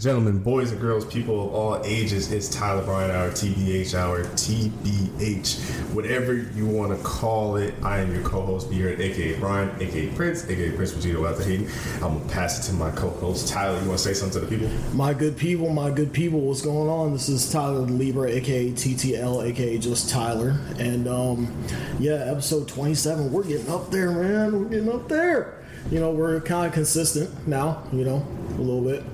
gentlemen, boys and girls, people of all ages, it's Tyler Bryant Hour, TBH Hour, TBH, whatever you want to call it. I am your co-host, Beard, aka Brian, aka Prince, aka Prince Vegito out the Haiti. I'm gonna pass it to my co-host Tyler. You want to say something to the people? My good people, my good people, what's going on? This is Tyler Libra, aka TTL, aka just Tyler, and um, yeah, episode 27. We're getting up there, man. We're getting up there. You know, we're kind of consistent now. You know, a little bit.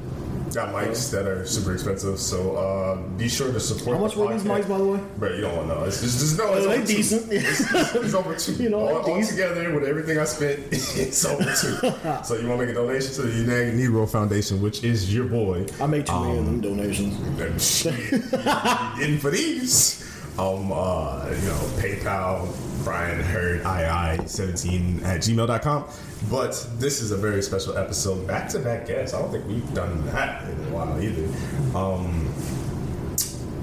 Got mics that are super expensive, so uh, be sure to support. How much the were these mics, by the way? Bro, you don't want to know. It's just, just no. It's over two. decent. It's, it's over two. You know, all, all together with everything I spent, it's over two. so you want to make a donation to the United Negro Foundation, which is your boy. I made too Um, many of them donations. in for these. Um, uh, you know, PayPal, Brian Hurd, II17 at gmail.com. But this is a very special episode. Back to back guests. I don't think we've done that in a while either. Um,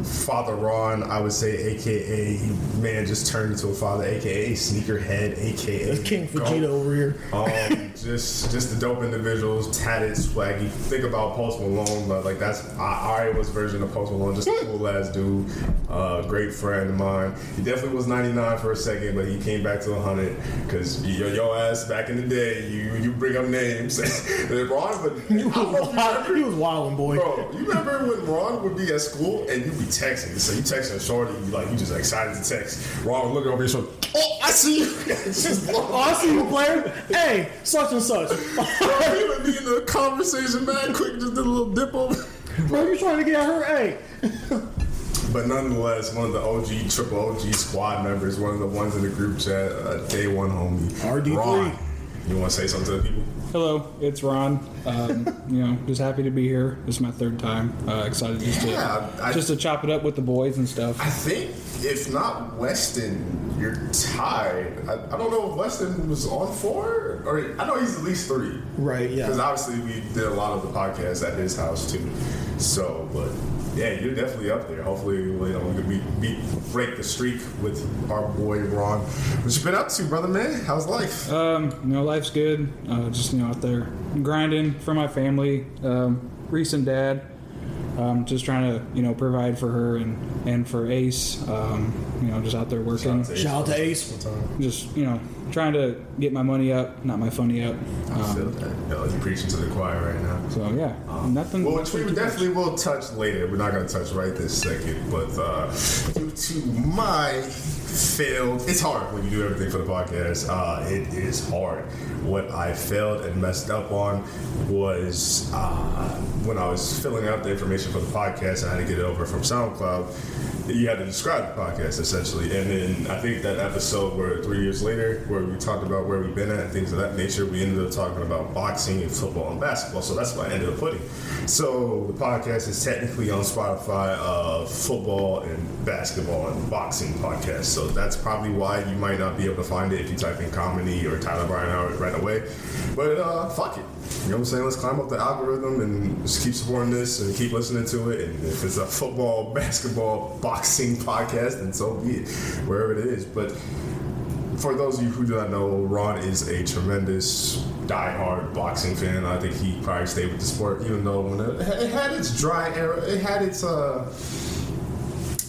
Father Ron, I would say, aka man, just turned into a father, aka sneakerhead, aka That's King. Vegeta over here. Um, just just the dope individuals, tatted, swaggy. Think about Post Malone, but like that's I Iowa's version of Post Malone. Just a cool ass dude, uh, great friend of mine. He definitely was 99 for a second, but he came back to 100 because your, your ass back in the day, you you bring up names. Ron, but He was you was wilding, boy. Bro, you remember when Ron would be at school and you'd be texting? So you texting Shorty, you like you just excited to text. Ron would look over your shoulder. Oh, I see you. it's just blowing. Oh, I see you, player. Hey, such and such. Bro, he would be in the conversation, man. Quick, just did a little dip over. Bro, you trying to get her? Hey, But nonetheless, one of the OG, triple OG squad members, one of the ones in the group chat, uh, day one homie. RD3. Ron, you want to say something to the people? Hello, it's Ron. Um, you know, just happy to be here. This is my third time. Uh, excited just to Yeah, I- just to chop it up with the boys and stuff. I think, if not Weston, you're tied. I, I don't know if Weston was on four, or I know he's at least three. right? Yeah. Because obviously we did a lot of the podcasts at his house too. So, but yeah, you're definitely up there. Hopefully, you know, we can beat, beat break the streak with our boy Ron. What you been up to, brother man? How's life? Um, you know, life's good. Uh, just you know, out there grinding for my family. Um, recent dad. Um, just trying to you know provide for her and and for Ace. Um, you know, just out there working. Shout out to Ace. Just you know, trying to get my money up, not my funny up. I feel Um, that. Yo, you're preaching to the choir right now. so yeah, nothing. Well, which we definitely will touch later. We're not going to touch right this second, but uh, due to my failed, it's hard when you do everything for the podcast. Uh, it is hard. What I failed and messed up on was uh, when I was filling out the information for the podcast. I had to get it over from SoundCloud. You had to describe the podcast essentially, and then I think that episode where three years later, where we talked about where we've been at and things of that nature, we ended up talking about boxing and football and basketball. So that's what I ended up putting. So the podcast is technically on Spotify of football and basketball and boxing podcast. So that's probably why you might not be able to find it if you type in comedy or Tyler Bryan Howard right away. But uh, fuck it. You know what I'm saying? Let's climb up the algorithm and just keep supporting this and keep listening to it. And if it's a football, basketball, boxing podcast, then so be it, wherever it is. But for those of you who do not know, Ron is a tremendous die-hard boxing fan. I think he probably stayed with the sport, even though when it, it had its dry era, it had its uh,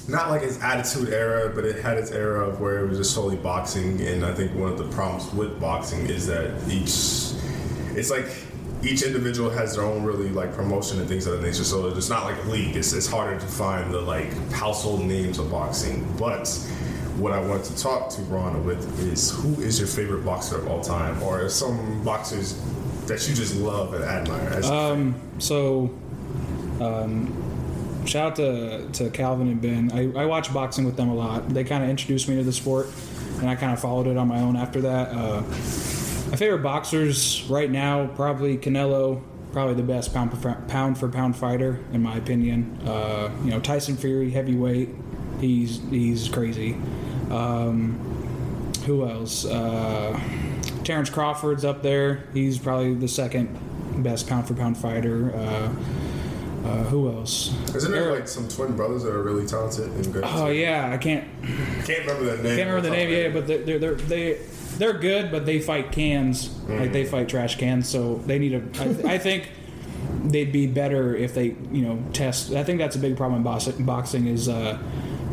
not like its attitude era, but it had its era of where it was just solely boxing. And I think one of the problems with boxing is that each, it's like each individual has their own really like promotion and things of that nature. So it's not like a league. It's, it's harder to find the like household names of boxing. But what I wanted to talk to Ron with is who is your favorite boxer of all time, or some boxers that you just love and admire? As Um, so, um, shout out to, to Calvin and Ben. I, I watch boxing with them a lot. They kind of introduced me to the sport, and I kind of followed it on my own after that. Uh, my favorite boxers right now, probably Canelo, probably the best pound for pound, for pound fighter, in my opinion. Uh, you know, Tyson Fury, heavyweight, he's, he's crazy. Um, who else? Uh, Terrence Crawford's up there. He's probably the second best pound for pound fighter. Uh, uh, who else? Isn't there like some twin brothers that are really talented and good? Oh yeah, I can't I can't remember their name. can't remember the name. Yeah, but they're they're, they're they they're good, but they fight cans like they fight trash cans. So they need a. I, I think they'd be better if they you know test. I think that's a big problem in box- boxing is. Uh,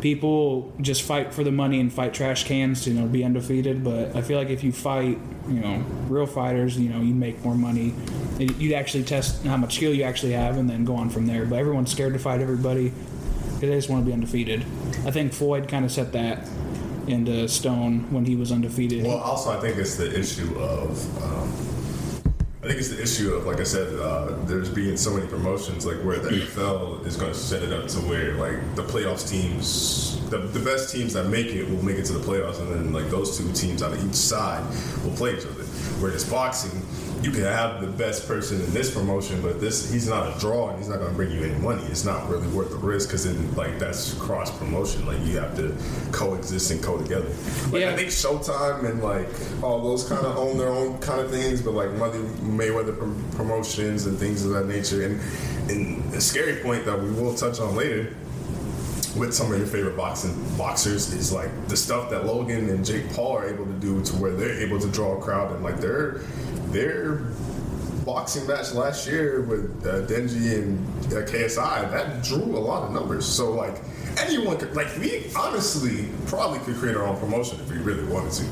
people just fight for the money and fight trash cans to you know be undefeated. But I feel like if you fight, you know, real fighters, you know, you make more money. You'd actually test how much skill you actually have, and then go on from there. But everyone's scared to fight everybody because they just want to be undefeated. I think Floyd kind of set that into stone when he was undefeated. Well, also, I think it's the issue of. Um, I think it's the issue of, like I said, uh, there's being so many promotions, like where the NFL is going to set it up to where, like, the playoffs teams, the, the best teams that make it will make it to the playoffs, and then, like, those two teams on each side will play each other. Whereas boxing, you can have the best person in this promotion, but this he's not a draw and he's not going to bring you any money. It's not really worth the risk because then like that's cross promotion. Like you have to coexist and co together. Like Yeah. I think Showtime and like all those kind of own their own kind of things, but like Money Mayweather prom- promotions and things of that nature. And and a scary point that we will touch on later with some of your favorite boxing boxers is like the stuff that Logan and Jake Paul are able to do to where they're able to draw a crowd and like their their boxing match last year with uh, Denji and uh, KSI that drew a lot of numbers. So like anyone could like we honestly probably could create our own promotion if we really wanted to.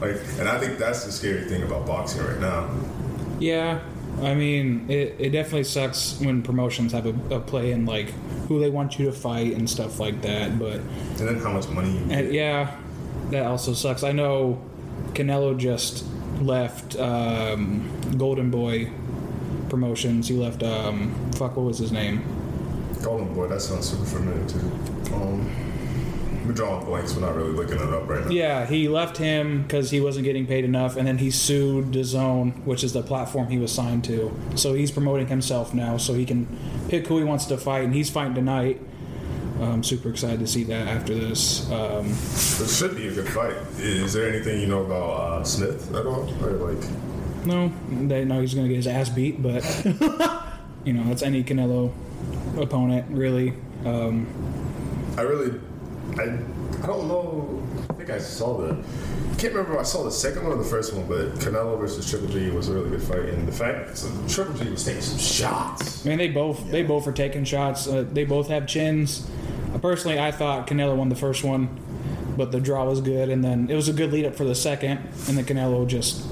Like, and I think that's the scary thing about boxing right now. Yeah, I mean, it, it definitely sucks when promotions have a, a play in like who they want you to fight and stuff like that. But And then how much money you and yeah, that also sucks. I know Canelo just left um, Golden Boy Promotions. He left um, fuck. What was his name? Golden Boy, that sounds super familiar too. Um, we're drawing blanks. We're not really looking it up right now. Yeah, he left him because he wasn't getting paid enough, and then he sued DAZN, which is the platform he was signed to. So he's promoting himself now, so he can pick who he wants to fight, and he's fighting tonight. I'm super excited to see that after this. Um, It should be a good fight. Is there anything you know about uh, Smith at all? Or like, no, they know he's going to get his ass beat, but you know that's any Canelo opponent really. Um, I really, I, I don't know. I think I saw the. I can't remember if I saw the second one or the first one, but Canelo versus Triple G was a really good fight, and the fact so Triple G was taking some shots. I mean, they both they both are taking shots. Uh, they both have chins. Uh, personally, I thought Canelo won the first one, but the draw was good, and then it was a good lead up for the second, and then Canelo just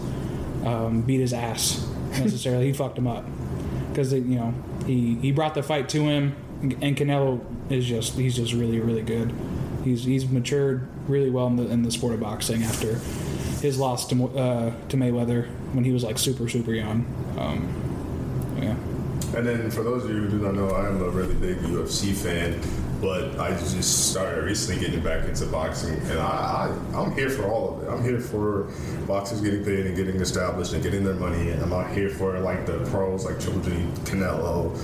um, beat his ass necessarily. he fucked him up because you know he he brought the fight to him, and Canelo is just he's just really really good. He's he's matured really well in the in the sport of boxing after his loss to uh, to Mayweather when he was like super super young. Um, yeah. And then for those of you who do not know, I am a really big UFC fan, but I just started recently getting back into boxing, and I, I I'm here for all of it. I'm here for boxers getting paid and getting established and getting their money, and I'm out here for like the pros like Triple G, Canelo,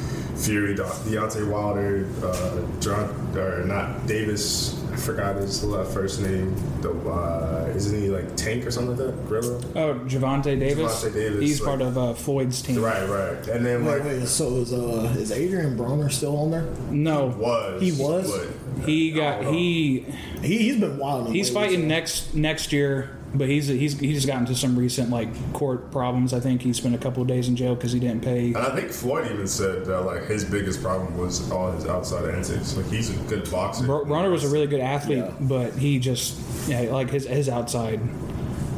Fury, De- Deontay Wilder, uh, or not Davis. I forgot his la- first name. The uh, isn't he like Tank or something like that? Gorilla. Oh, Javante Davis. Gervonta Davis, He's like- part of uh, Floyd's team. Right, right. And then Wait, like wait, so is uh is Adrian Broner still on there? No, was He was? but- he got he He he's been wild. he's fighting next next year, but he's he's he's got into some recent like court problems. I think he spent a couple of days in jail because he didn't pay. And I think Floyd even said that like his biggest problem was all his outside antics. Like he's a good boxer. Bro- Broner was a really good athlete, Yeah. but he just yeah like his his outside.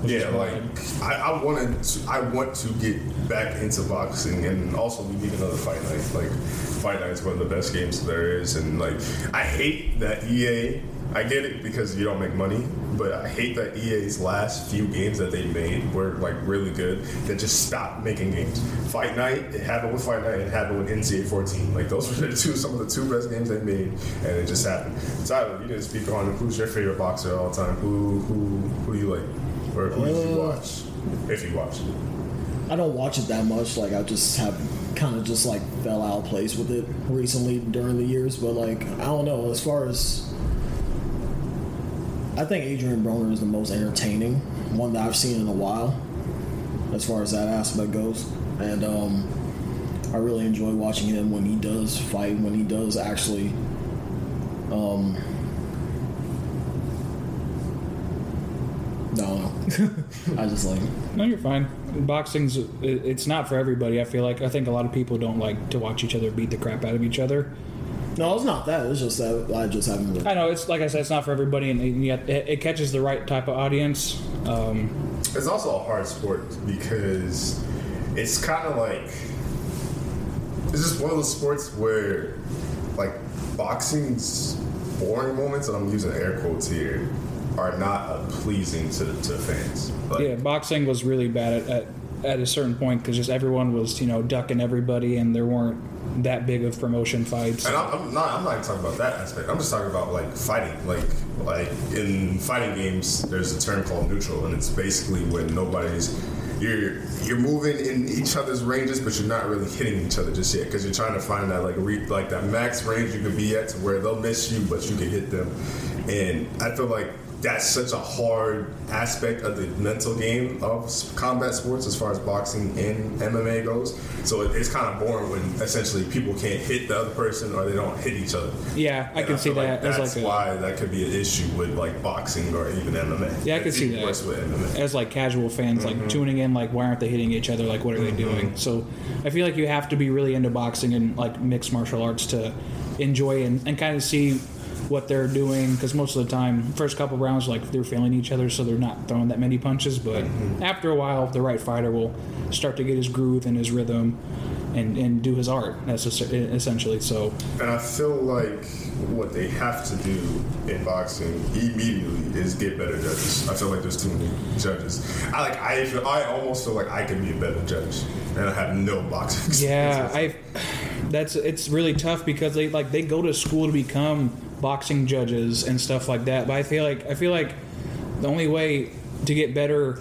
was yeah, just like. I, I wanted to, I want to get back into boxing and also we need another fight night. Like fight night is one of the best games there is and like I hate that EA I get it because you don't make money, but I hate that EA's last few games that they made were like really good. That just stopped making games. Fight Night, it happened with Fight Night, it happened with NCAA 14. Like those were the two, some of the two best games they made, and it just happened. Tyler, you didn't speak on who's your favorite boxer of all time. Who, who, who do you like, or who did you Uh, watch, if you watch, I don't watch it that much. Like I just have kind of just like fell out of place with it recently during the years. But like I don't know. As far as I think Adrian Broner is the most entertaining one that I've seen in a while, as far as that aspect goes. And um, I really enjoy watching him when he does fight, when he does actually. Um, no. I just like. No, you're fine. boxing's it's not for everybody. I feel like I think a lot of people don't like to watch each other beat the crap out of each other. No, it's not that. It's just that I just haven't. Really, I know it's like I said, it's not for everybody, and, and yet it, it catches the right type of audience. Um, It's also a hard sport because it's kind of like it's just one of those sports where like boxing's boring moments, and I'm using air quotes here, are not uh, pleasing to to fans. Like, yeah, boxing was really bad at at, at a certain point because just everyone was you know ducking everybody, and there weren't that big of promotion fights. And I'm, not. I'm not talking about that aspect. I'm just talking about like fighting. Like, like in fighting games, there's a term called neutral, and it's basically when nobody's you're you're moving in each other's ranges, but you're not really hitting each other just yet because you're trying to find that like re, like that max range you can be at to where they'll miss you, but you can hit them. And I feel like that's such a hard aspect of the mental game of combat sports as far as boxing and MMA goes. So it, it's kind of boring when essentially people can't hit the other person or they don't hit each other. Yeah, I And can see feel that as That's like a, why that could be an issue with like boxing or even MMA. Yeah, I can see that. Worse with MMA. as like casual fans Mm-hmm. like tuning in like why aren't they hitting each other like what are they doing so i feel like you have to be really into boxing and like mixed martial arts to enjoy and, and kind of see what they're doing because most of the time first couple rounds like they're feeling each other so they're not throwing that many punches but Mm-hmm. after a while the right fighter will start to get his groove and his rhythm and, and do his art that's essentially so And I feel like what they have to do in boxing immediately is get better judges. I feel like there's too many judges. I like I feel, I almost feel like I can be a better judge, and I have no boxing. Yeah. I. That's it's really tough because they like they go to school to become boxing judges and stuff like that. But I feel like I feel like the only way to get better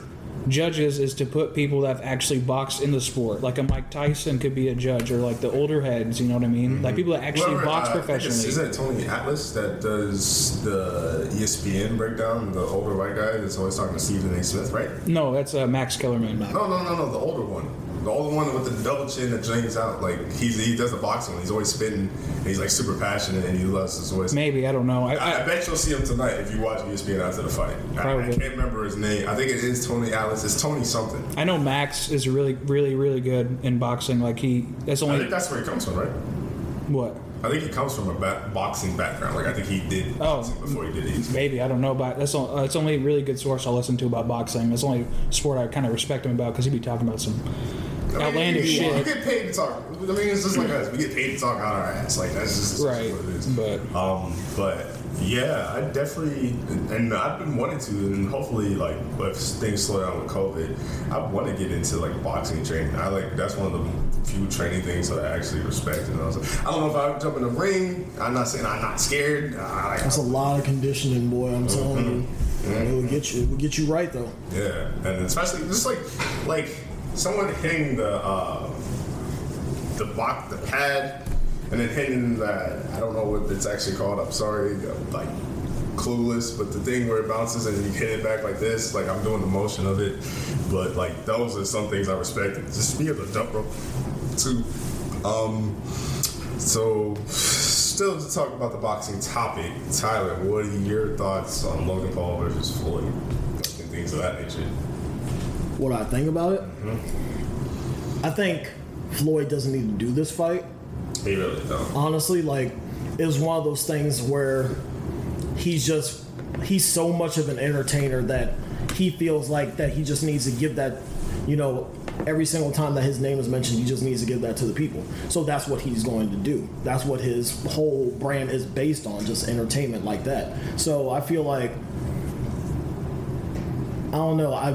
judges is to put people that have actually boxed in the sport. Like a Mike Tyson could be a judge, or like the older heads. You know what I mean? Like people that actually Whoever, box uh, I think it's- professionally. Isn't it Tony Atlas that does the ESPN breakdown? The older white guy that's always talking to Stephen A. Smith, right? no, that's uh, Max Kellerman. No, no, no, no. The older one. All the one with the double chin that drains out. Like he's he does the boxing. He's always spitting. And he's like super passionate and he loves his voice. Maybe I don't know. I, I, I I, bet you'll see him tonight if you watch ESPN after the fight. I, I can't remember his name. I think it is Tony Atlas. It's Tony something. I know Max is really, really, really good in boxing. Like he, that's I only think that's where he comes from, right? what I think he comes from a ba- boxing background. Like I think he did Oh. boxing before he did it. Maybe I don't know, but that's all, uh, it's only a really good source I listen to about boxing. It's the only sport I kind of respect him about because he'd be talking about some I mean, outlandish we, shit. We get paid to talk. I mean, it's just like us. We get paid to talk out our ass. Like that's just, that's right. just what it is. But Um, but yeah, I definitely, and I've been wanting to, and hopefully, like, if things slow down with COVID, I want to get into like boxing training. I like that's one of the few training things that I actually respect. And I was like, I don't know if I would jump in the ring. I'm not saying I'm not scared. I, like, That's a lot of conditioning, boy. I'm telling you. It will get you. It will get you right though. Yeah, and especially just like like someone hitting the uh, the box, the pad, and then hitting that. I don't know what it's actually called. I'm sorry, like clueless, but the thing where it bounces and you hit it back like this, like I'm doing the motion of it. But like those are some things I respect. Just be able to jump rope too. Um, so. Still to talk about the boxing topic, Tyler, what are your thoughts on Logan Paul versus Floyd? And things of that nature. What I think about it, Mm-hmm. I think Floyd doesn't need to do this fight. He really don't. honestly, like it was one of those things where he's just he's so much of an entertainer that he feels like that he just needs to give that, you know, every single time that his name is mentioned, he just needs to give that to the people. So that's what he's going to do. That's what his whole brand is based on, just entertainment like that. So I feel like I don't know, I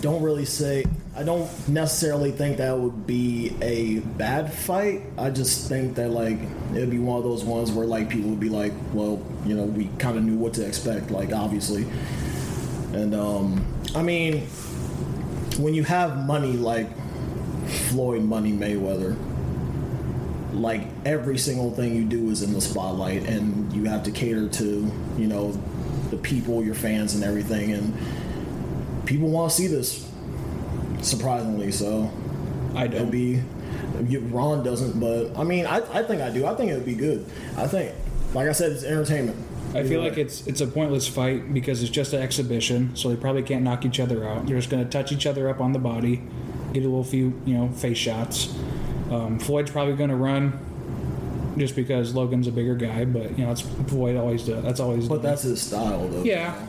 don't really say I don't necessarily think that would be a bad fight. I just think that like it'd be one of those ones where like people would be like, well, you know, we kind of knew what to expect, like obviously. And um, I mean, when you have money like Floyd Money Mayweather, like every single thing you do is in the spotlight, and you have to cater to you know the people, your fans, and everything, and people want to see this. Surprisingly, so I it'd don't. be Ron doesn't, but I mean, I, I think I do. I think it would be good. I think, like I said, it's entertainment. I feel like it's it's a pointless fight because it's just an exhibition, so they probably can't knock each other out. They're just going to touch each other up on the body, get a little few you know face shots. Um, Floyd's probably going to run just because Logan's a bigger guy, but you know that's Floyd always does. That's always. But that's his style, though. yeah.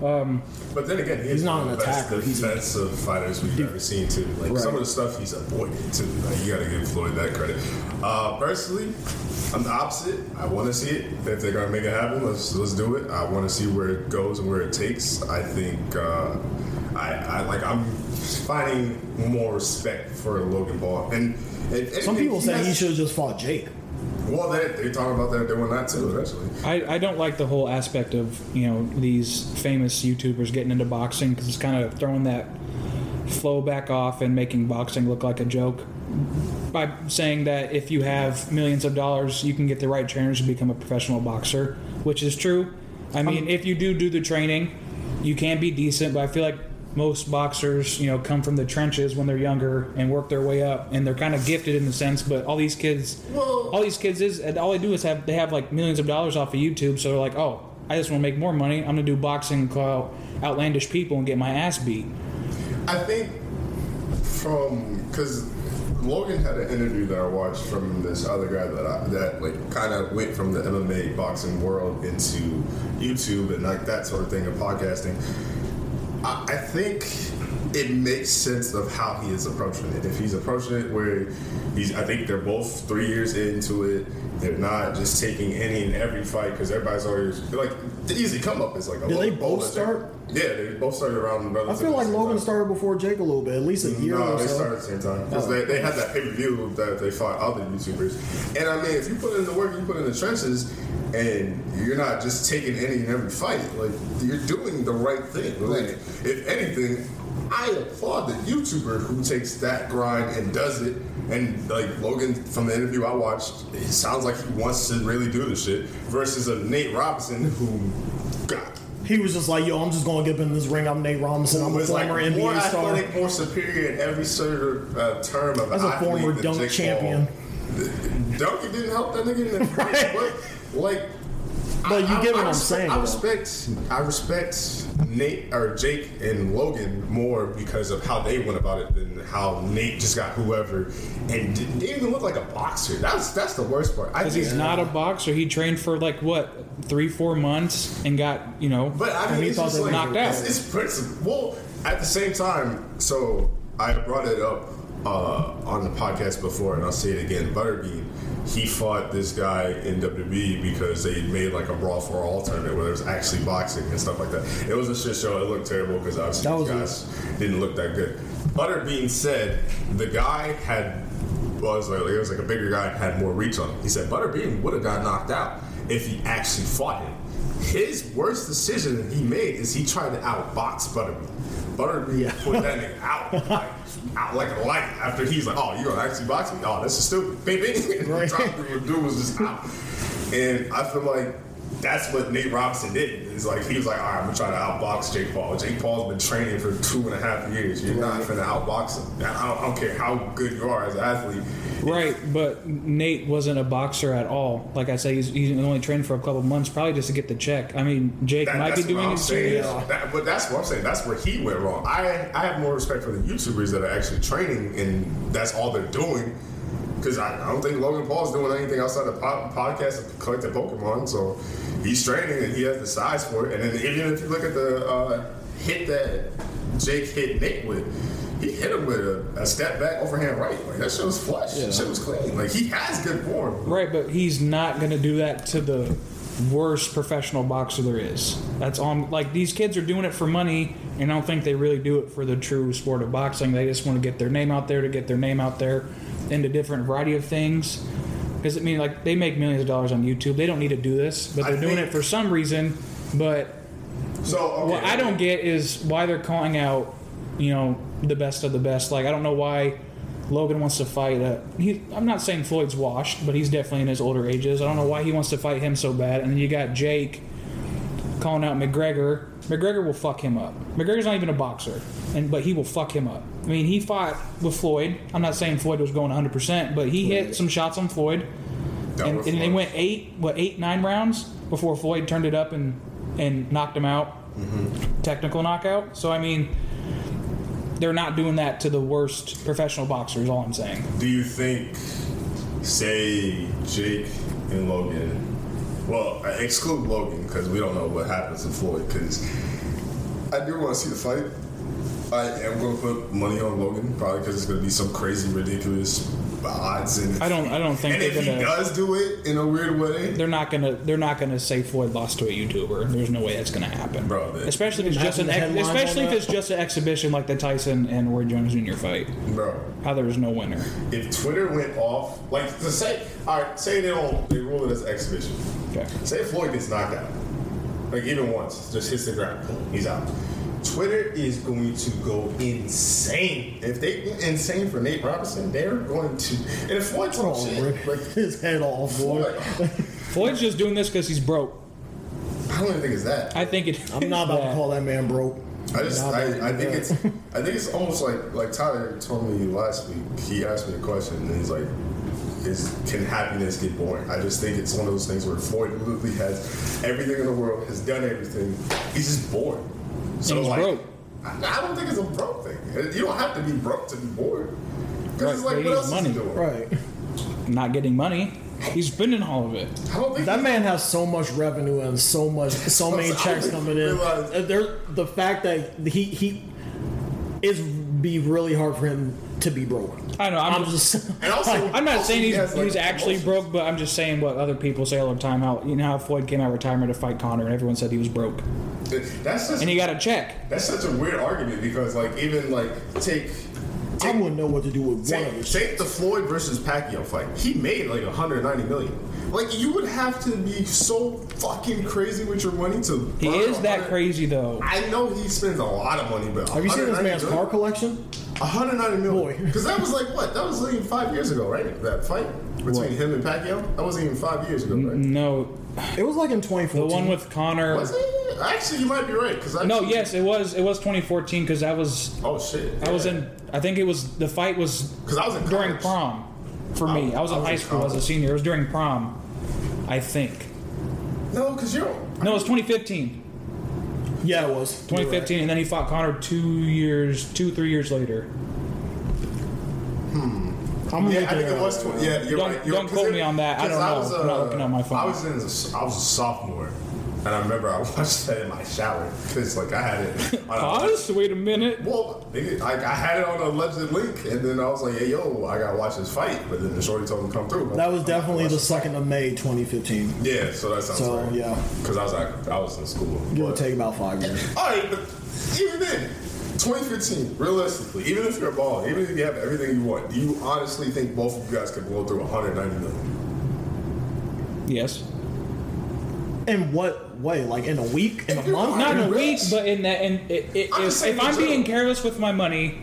But then again, He's not an of the best attacker. He's a- defensive fighters we've ever seen too. Like Right. some of the stuff he's avoided too. Like you got to give Floyd that credit. Uh, personally, I'm the opposite. I want to see it. If they're gonna make it happen, let's let's do it. I want to see where it goes and where it takes. I think uh, I, I like. I'm finding more respect for Logan Paul. And, and Some people say has- he should have just fought Jake. Well, they they talk about that doing that too eventually. I, I don't like the whole aspect of you know these famous YouTubers getting into boxing because it's kind of throwing that flow back off and making boxing look like a joke by saying that if you have millions of dollars, you can get the right trainers to become a professional boxer, which is true. I um, mean, if you do do the training, you can be decent, but I feel like most boxers, you know, come from the trenches when they're younger and work their way up, and they're kind of gifted in the sense. But all these kids, Well- all these kids is, all they do is have they have like millions of dollars off of YouTube, so they're like, oh, I just want to make more money. I'm gonna do boxing, and call out outlandish people, and get my ass beat. I think from because Logan had an interview that I watched from this other guy that I, that like kind of went from the MMA boxing world into YouTube and like that sort of thing and podcasting. I, think it makes sense of how he is approaching it. If he's approaching it where he's, I think they're both three years into it. They're not just taking any and every fight because everybody's always like the easy come up is like. A Did they both start? Yeah, they both started around. I feel like Logan started before Jake a little bit, at least a year No, or they so. started at the same time because Oh. they, they had that pay per view that they fought other YouTubers. And I mean, if you put in the work, you put in the trenches, and you're not just taking any and every fight. Like you're doing the right thing. Like if anything, I applaud the YouTuber who takes that grind and does it. And like Logan from the interview I watched, it sounds like he wants to really do this shit. Versus a Nate Robinson who got He was just like, yo, I'm just going to get up in this ring. I'm Nate Robinson. I'm a was like former more NBA star. athletic, more superior in every sort of uh, term of As a former dunk champion. Dunking didn't help that nigga in the fight, but like. But you I- get I what I'm respect- saying, I though. respect, I respect Nate or Jake and Logan more because of how they went about it than how Nate just got whoever and didn't, didn't even look like a boxer. That's that's the worst part. Because he's not a boxer. He trained for like what three, four months and got you know. But I mean, he it's thought just they like, knocked out. It's, it's principle. Well, at the same time, so I brought it up uh, on the podcast before, and I'll say it again. Butterbean, he fought this guy in WWE because they made like a brawl for all tournament where there was actually boxing and stuff like that. It was a shit show. It looked terrible because obviously these guys didn't look that good. Butterbean said the guy had was like it was like a bigger guy and had more reach on him. He said Butterbean would have got knocked out if he actually fought him. His worst decision that he made is he tried to outbox Butterbean. Butterbean Yeah. put that nigga out like, out like a light after he's like, oh, you gonna actually box me? Oh, this is stupid. Bing, bing. And Right. the dude was just out. And I feel like that's what Nate Robinson did. Is like he was like, all right, I'm gonna try to outbox Jake Paul. Jake Paul's been training for two and a half years. You're not gonna outbox him. I don't, I don't care how good you are as an athlete. Right, but Nate wasn't a boxer at all. Like I say, he's, he's only trained for a couple months, probably just to get the check. I mean, Jake That- might be doing it serious. That- but that's what I'm saying. That's where he went wrong. I I have more respect for the YouTubers that are actually training and that's all they're doing. Because I, I don't think Logan Paul's doing anything outside of po- podcast and collecting Pokemon. So he's training and he has the size for it. And then even if you look at the uh, hit that Jake hit Nate with, he hit him with a, a step back overhand right. Like that shit was flush. That shit was clean. Like he has good form. Right, but he's not going to do that to the worst professional boxer there is. That's on. Like these kids are doing it for money, and I don't think they really do it for the true sport of boxing. They just want to get their name out there to get their name out there into different variety of things. Because I mean, like they make millions of dollars on YouTube. They don't need to do this, but they're doing think- it for some reason. But So okay, what I don't get is why they're calling out, you know, the best of the best. Like I don't know why Logan wants to fight. Uh, he, I'm not saying Floyd's washed, but he's definitely in his older ages. I don't know why he wants to fight him so bad. And then you got Jake calling out McGregor. McGregor will fuck him up. McGregor's not even a boxer, and but he will fuck him up. I mean, he fought with Floyd. I'm not saying Floyd was going 100, percent but he hit some shots on Floyd. And, and they went eight, what eight, nine rounds before Floyd turned it up and and knocked him out, Mm-hmm. technical knockout. So I mean, they're not doing that to the worst professional boxers. All I'm saying. Do you think, say, Jake and Logan? Well, I exclude Logan because we don't know what happens to Floyd. Because I do want to see the fight. I am going to put money on Logan, probably because it's going to be some crazy, ridiculous odds. And I don't. I don't think and they're if he gonna. does do it in a weird way, They're not gonna. They're not gonna say Floyd lost to a YouTuber. There's no way that's gonna happen, Bro, they- Especially if it's just an. Ex- especially if it's just an exhibition like the Tyson and Roy Jones Jr. fight. bro, How there's no winner. if Twitter went off, like to say, all right, say they don't, they rule it as exhibition. Okay. Say Floyd gets knocked out, like even once, just hits the ground, he's out. Twitter is going to go insane. If they insane for Nate Robinson, they're going to. And if Floyd talks Oh, shit, rip like his head off, boy. Floyd, oh. Floyd's just doing this because he's broke. I don't even think it's that. I think it. I'm not about to call that man broke. I just, I, I think it's, I think it's almost like, like Tyler told me last week. He asked me a question, and he's like, "Is can happiness get boring?" I just think it's one of those things where Floyd literally has everything in the world, has done everything. He's just bored. So he's like, broke. I, I don't think it's a broke thing. You don't have to be broke to be bored. Because it's Right, like, but what else needs is he money. doing? Right. Not getting money. He's spending all of it. I don't think That man has so much revenue and so much, so many checks coming in. Uh, There, the fact that he he is be really hard for him to be broke. I know. I'm, I'm just. just. And also, I'm not also saying he he's, has, like, he's actually emotions. broke, but I'm just saying what other people say all the time. How you know how Floyd came out of retirement to fight Conor, and everyone said he was broke, That's just and you got a check. That's such a weird argument because, like, even like take I wouldn't know what to do with one of take, take the Floyd versus Pacquiao fight. He made like 190 million. Like, you would have to be so fucking crazy with your money to. He is that crazy though. I know he spends a lot of money, but Have you seen this 190 man's car collection? 190 million. Boy. Because that was like what? That was like five years ago, right? That fight between What? him and Pacquiao. That wasn't even five years ago, right? No, It was like in 2014. the one with Conor. Was it? Actually, you might be right. Because No, yes, it was. It was 2014 because I was. Oh shit! I was in. I think it was the fight was Because I was in during college. prom for me. I was in I was high in school as a senior. It was during prom, I think. No, because you're. No, it was 2015. yeah, it was 2015, and then he fought Conor two years, two three years later. Hmm. I'm Yeah, looking I think at it was. Tw- yeah, you're Don't- right. You're, don't 'cause quote me on that. I don't know. Was, I'm not uh, looking at my phone. I was in. a- I was a sophomore, and I remember I watched that in my shower because like I had it. On a, Pause. Wait a minute. well, nigga, I, I had it on a alleged link, and then I was like, "Hey, yo, I gotta watch this fight." But then the shorty told me to come through. That was I'm definitely the second of May 2015. Yeah, so that sounds So, right. yeah. because I was like, I was in school. Give or But- take about five years. All right, but even then, 2015, realistically, even if you're a ball, even if you have everything you want, do you honestly think both of you guys could blow through 190 million? Yes. In what way? Like in a week? In a month? Not in a week, but in that. In, i i I'm just if, saying if I'm in being general. careless with my money,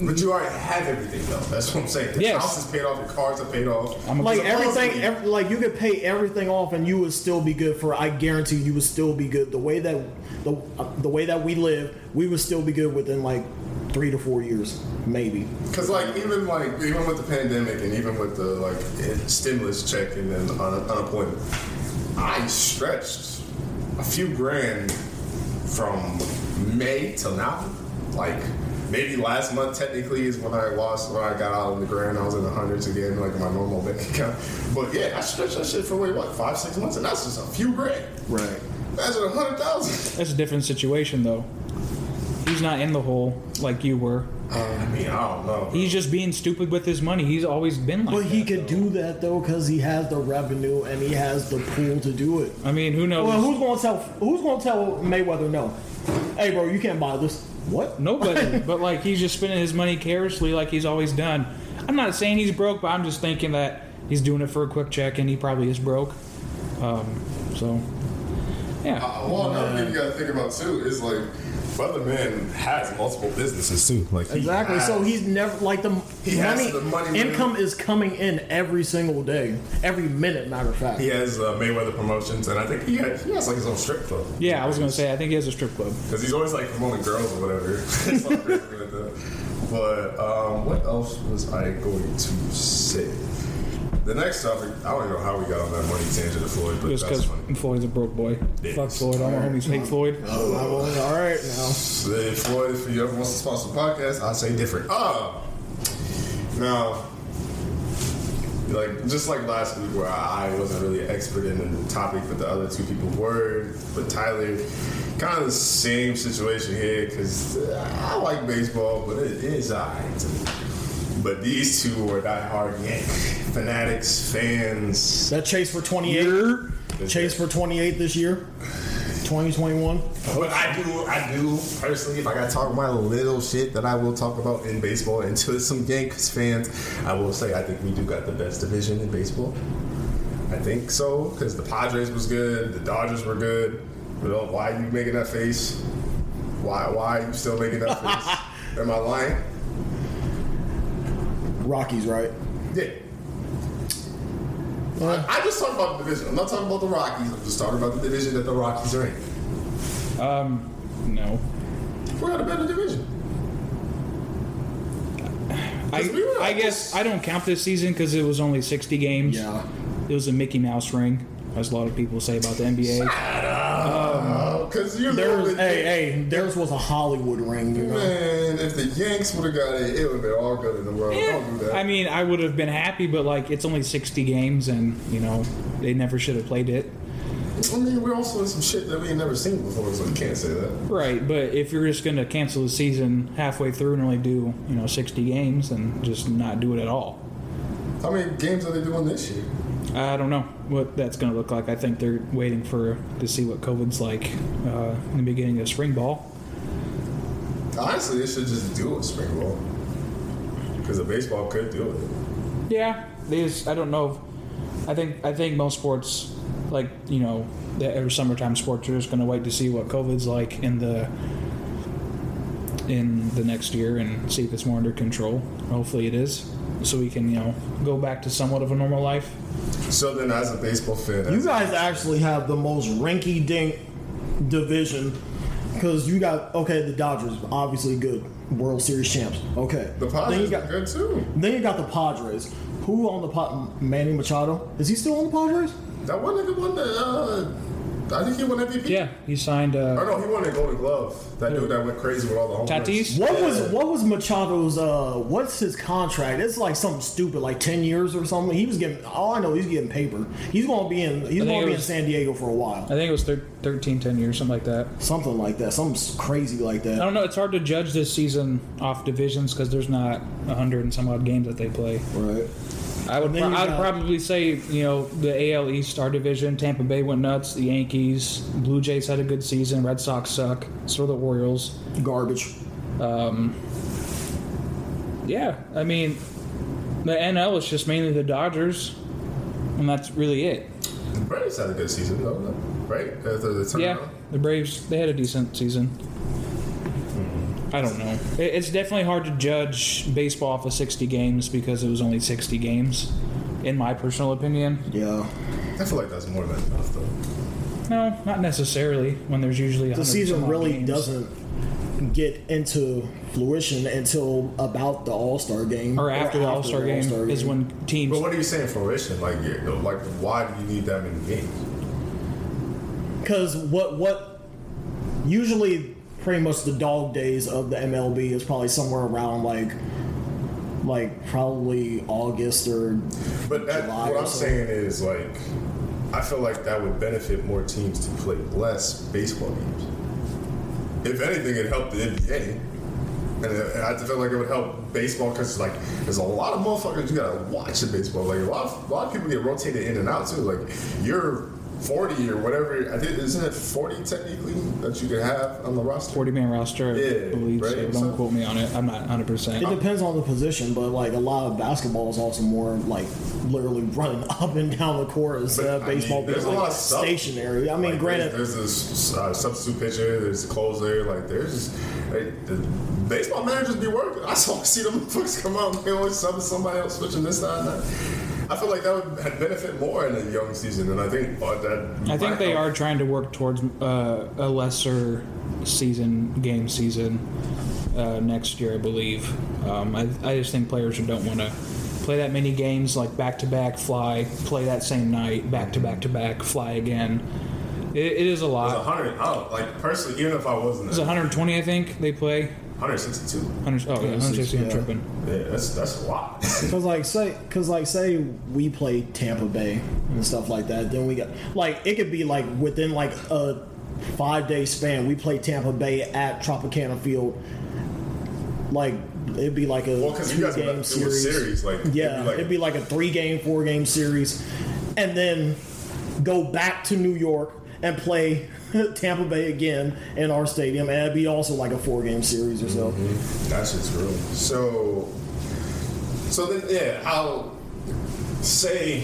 But you already have everything, though. That's what I'm saying. The Yes. house is paid off, The cars are paid off. I'm a- like Supposedly- everything, ev like you could pay everything off and you would still be good for. I guarantee you would still be good. The way that the uh, the way that we live, we would still be good within like three to four years, maybe. Because like even like even with the pandemic and even with the like stimulus check and then un- unemployment, I stretched a few grand from May till now. Like maybe last month technically is when I lost when I got out of the grand. I was in the hundreds again, like my normal bank account. But yeah, I stretched that shit for wait what five six months, and that's just a few grand. Right. Imagine a hundred thousand. that's a different situation though. He's not in the hole like you were. I mean, I don't know. He's just being stupid with his money. He's always been like But he that, could though. do that though because he has the revenue and he has the pool to do it. I mean, who knows? Well, who's gonna tell? Who's gonna tell Mayweather no? Hey, bro, you can't buy this. What? Nobody. but like he's just spending his money carelessly, like he's always done. I'm not saying he's broke, but I'm just thinking that he's doing it for a quick check, and he probably is broke. Um, so, yeah. Uh, well, another thing you got to think about too is like, brother man has multiple businesses too. Like he Exactly. So he's never like the He has money. the money income is coming in every single day, every minute. Matter of fact. he has uh, Mayweather promotions, and I think he has, he has like his own strip club. Yeah, I was gonna say I think he has a strip club. because he's always like promoting girls or whatever. Something crazy like that. But um, what else was I going to say? The next topic, I don't know how we got on that money tangent of Floyd, but Just that's because funny. Floyd's a broke boy. It Fuck. Floyd. All my homies hate Floyd. Oh, all right now. If Floyd, if you ever wants to sponsor the podcast, I say different. Ah, now, like just like last week, where I wasn't really an expert in the topic, but the other two people were. But Tyler, kind of the same situation here because I like baseball, but it is alright. But these two are diehard Yank fanatics, fans. That chase for 28. Chase for 28 this year. 2021. But I do, I do personally. If I got to talk my little shit that I will talk about in baseball, and to some Yankees fans, I will say I think we do got the best division in baseball. I think so because the Padres was good, the Dodgers were good. You oh, know, why are you making that face? Why, why are you still making that face? Am I lying? Rockies, right? Yeah. I, I just talk about the division. I'm not talking about the Rockies. I'm just talking about the division that the Rockies are in. Um, no. We got a better division. I, we were I guess I don't count this season because it was only 60 games. Yeah. It was a Mickey Mouse ring, as a lot of people say about the NBA. Because you're There's, the hey, hey, theirs was a Hollywood ring, you know. Man, if the Yanks would have got it, it would have been all good in the world. Don't do that. I mean, I would have been happy, but like it's only 60 games, and you know they never should have played it. I mean, we're also in some shit that we ain't never seen before, so you can't say that. Right, but if you're just going to cancel the season halfway through and only do you know 60 games, then just not do it at all. How many games are they doing this year? I don't know what that's going to look like. I think they're waiting for to see what COVID's like uh, in the beginning of spring ball. Honestly, they should just do a spring ball. Because the baseball could do it. Yeah, they just, I don't know. I think I think most sports, like you know, the or summertime sports, are just going to wait to see what COVID's like in the in the next year and see if it's more under control. Hopefully, it is, so we can you know go back to somewhat of a normal life. So then, as a baseball fan, You guys actually have the most rinky dink division because you got okay the Dodgers obviously good World Series champs okay the then Padres you got good too. then you got the Padres who on the pot Manny Machado is he still on the Padres That one nigga won the. Uh, I think he won MVP. Yeah, he signed. Or Uh, no, he won the Golden Glove. That dude that went crazy with all the home runs. Tatis. what was what was Machado's uh what's his contract it's like something stupid like 10 years or something he was getting all I know he's getting paper he's gonna be in he's gonna it be in San Diego for a while I think it was thir- 13, 10 years, something like that. something like that something crazy like that I don't know. It's hard to judge this season off divisions because there's not hundred and some odd games that they play. right I would pro- I would probably say you know the AL East our division. Tampa Bay went nuts. The Yankees, Blue Jays had a good season. Red Sox suck. So the Orioles. garbage Um, Yeah, I mean the NL is just mainly the Dodgers, and that's really it. The Braves had a good season, though, right? After the turnaround. Yeah, the Braves they had a decent season. I don't know. It- It's definitely hard to judge baseball off of 60 games because it was only 60 games, in my personal opinion. yeah I feel like that's more than enough, though. No, not necessarily. When there's usually the season really games. doesn't get into fruition until about the All Star game Or after the All Star game All-Star is when teams. But what are you saying, fruition? Like, yeah, like, why do you need that many games? because what what usually pretty much the dog days of the MLB is probably somewhere around like like probably August or But that, July what I'm saying is, like, I feel like that would benefit more teams to play less baseball games. If anything, it helped the NBA. And I feel like it would help baseball because, like, there's a lot of motherfuckers you gotta watch in baseball. Like, a lot of, a lot of people get rotated in and out, too. Like, you're 40 or whatever. I think, isn't it 40 technically that you can have on the roster? 40 man roster, Yeah, I believe. right, so. Don't so- quote me on it. I'm not 100. percent it depends on the position but like a lot of basketball is also more like literally running up and down the court instead But, of I mean, baseball there's being like lot of stuff. stationary I mean Like, granted there's, there's this uh, substitute pitcher, there's a closer, like there's like, the baseball managers be working. I saw see them folks come out and they always subbing somebody else, switching this that and that. I feel like that would benefit more in a young season, and I think uh, that. I think they help. are trying to work towards uh, a lesser season, game season uh, next year, I believe. Um, I, I just think players don't want to play that many games like back to back, fly, play that same night, back to back to back, fly again. It, it is a It's lot. 100. I don't like personally. Even if I wasn't, It's 120, I think they play. 162. 100, oh yeah, 160. I'm Yeah. tripping. Yeah, that's that's a lot. Cause like say, cause like say we play Tampa Bay and stuff like that, then we got like it could be like within like a five day span, we play Tampa Bay at Tropicana Field. Like it'd be like a well, because you guys would game do a series. series like Yeah, it'd be like, it'd be like a three game, four game series, and then go back to New York and play Tampa Bay again in our stadium, and it'd be also like a four game series or so. That's just real. So, so then, yeah, I'll say,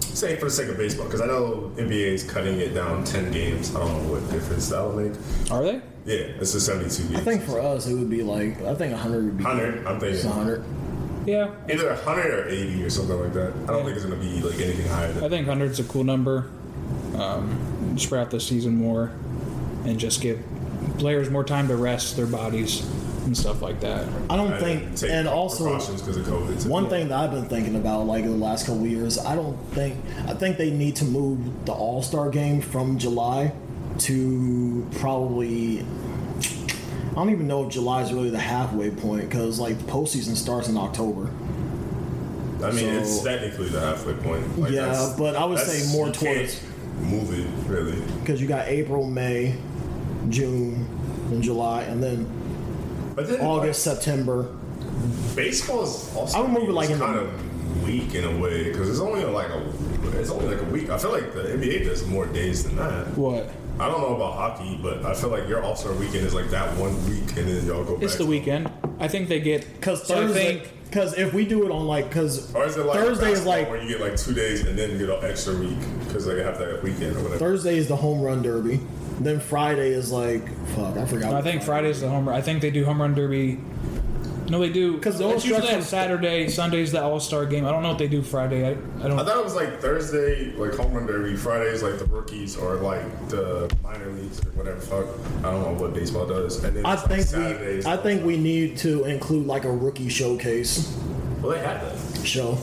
say for the sake of baseball, because I know NBA is cutting it down ten games. I don't know what difference that'll make. Are they? Yeah, it's a seventy-two games. I think for us it would be like I think 100 would be hundred. I'm thinking 100. Yeah. either hundred or eighty or something like that. I don't think it's gonna be like anything higher than. I think 100's a cool number. Um, spread out the season more and just give players more time to rest their bodies and stuff like that. I don't I think, and also precautions because of COVID. one thing that I've been thinking about, like in the last couple of years, I don't think I think they need to move the All Star game from July to probably. I don't even know if July is really the halfway point because like the postseason starts in October. I mean, it's technically the halfway point. Like, Yeah, but I would say more towards- move it really. Because you got April, May, June, and July, and then But then August, September. like, baseball is also I would move it like in the- kind of weak in a way because it's only like a it's only like a week. I feel like the NBA does more days than that. What? I don't know about hockey, but I feel like your All Star weekend is like that one week, and then y'all go. It's back the to- weekend. I think they get Because so I Thursday, think because if we do it on like, because Or like Thursday is like where you get like two days and then you get an extra week because they have that weekend or whatever. Thursday is the home run derby. Then Friday is like fuck. I forgot. I think Friday is the home run. I think they do home run derby. No, they do. Because only it's usually on from- Saturday. Sunday's the All Star game. I don't know what they do Friday. I, I I don't. I thought it was like Thursday, like home run derby. Fridays, like the rookies or like the minor leagues or whatever. Fuck, I don't know what baseball does. And then I it's, like, think Saturdays. we. I think we need to include like a rookie showcase Well, they had that. show.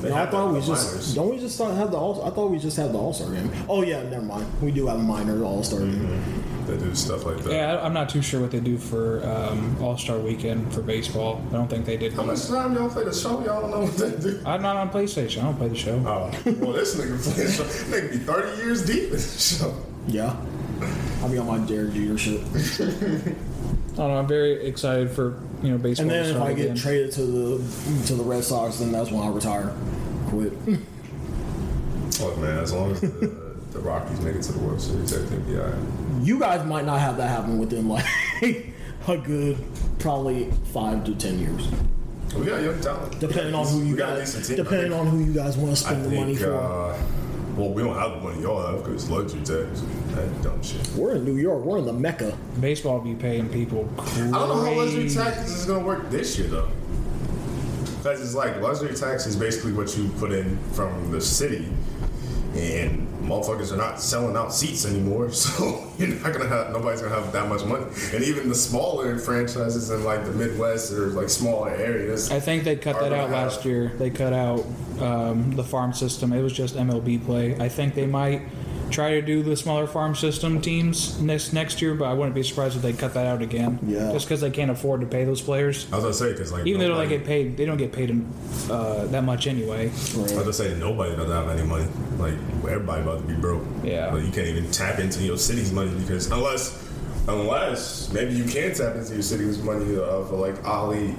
They No, I thought that we for just minors. don't we just have the all. I thought we just had the All Star game. Oh yeah, never mind. We do have a minor All Star game. Mm-hmm. They do stuff like that. Yeah, I- I'm not too sure what they do for um, All Star Weekend for baseball. I don't think they did. How much time y'all play the show? Y'all don't know what they do. I'm not on PlayStation. I don't play the show. Oh, well, this nigga play the show. Nigga be 30 years deep in the show. Yeah, I'll be on my Derek Jeter shit. I don't know. I'm very excited for you know baseball. And to then if start I get traded to the to the Red Sox, then that's when I retire. Quit. Look, man, as long as the, the Rockies make it to the World Series, everything be all right. You guys might not have that happen within like a good probably five to ten years, We got young talent. depending on who you We got a guys decent team. I depending on who you guys want to I spend the money think, for. uh, well, we don't have the money y'all have because luxury tax. That dumb shit. We're in New York. We're in the mecca. baseball be paying people. Crazy. I don't know how luxury tax is going to work this year, though. Because it's like luxury tax is basically what you put in from the city, and motherfuckers are not selling out seats anymore. So you're not gonna have nobody's gonna have that much money. And even the smaller franchises in like the Midwest or like smaller areas, I think they cut that out last year. They cut out um, the farm system. It was just MLB play. I think they might try to do the smaller farm system teams next next year, but I wouldn't be surprised if they cut that out again. Yeah. Just because they can't afford to pay those players. I was gonna say because like Even though they don't nobody- get paid, they don't get paid uh, that much anyway. I was gonna say nobody doesn't have any money. Like everybody about to be broke. Yeah. Like you can't even tap into your city's money because unless, unless maybe you can tap into your city's money uh, for like Ali,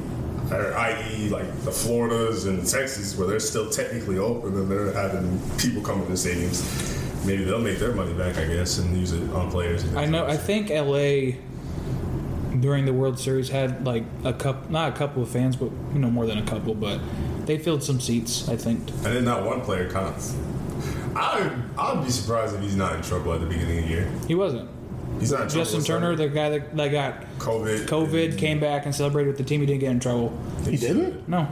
or i.e. like the Floridas and Texas where they're still technically open and they're having people come to the stadiums. Maybe they'll make their money back, I guess, and use it on players. and I know. I think LA during the World Series had like a couple, not a couple of fans, but you know more than a couple, but they filled some seats. I think. and then that one player counts. I I'd be surprised if he's not in trouble at the beginning of the year. He wasn't. He's not in trouble. Justin Turner, the guy that, that got COVID. COVID, came back and celebrated with the team. He didn't get in trouble. He didn't? No.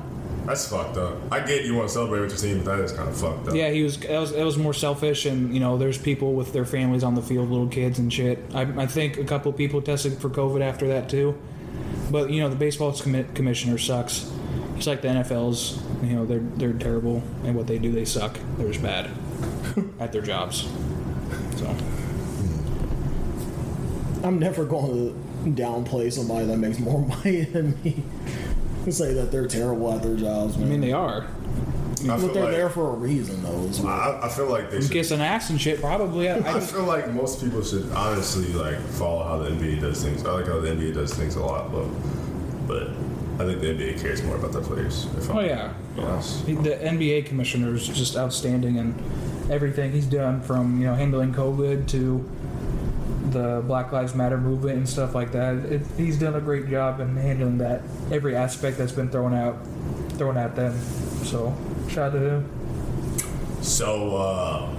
That's fucked up. I get you want to celebrate with your team, but that is kind of fucked up. Yeah, he was. That was, that was more selfish, and you know, there's people with their families on the field, little kids and shit. I, I think a couple people tested for COVID after that too. But you know, the baseball commi- commissioner sucks. It's like the NFL's, you know, they're they're terrible, and what they do, they suck. They're just bad at their jobs. So I'm never going to downplay somebody that makes more money than me and say that they're terrible at their jobs. I Man. mean, they are. I but they're like there for a reason, though. as well. I, I feel like they I'm should. kissing ass and shit. Probably. I, I I, feel like most people should honestly like follow how the NBA does things. I like how the NBA does things a lot, but but I think the NBA cares more about their players. If I'm oh yeah. being honest. The NBA commissioner is just outstanding in everything he's done, from you know handling COVID to the Black Lives Matter movement and stuff like that. It, he's done a great job in handling that every aspect that's been thrown out, thrown at them. So shout out to him. So uh,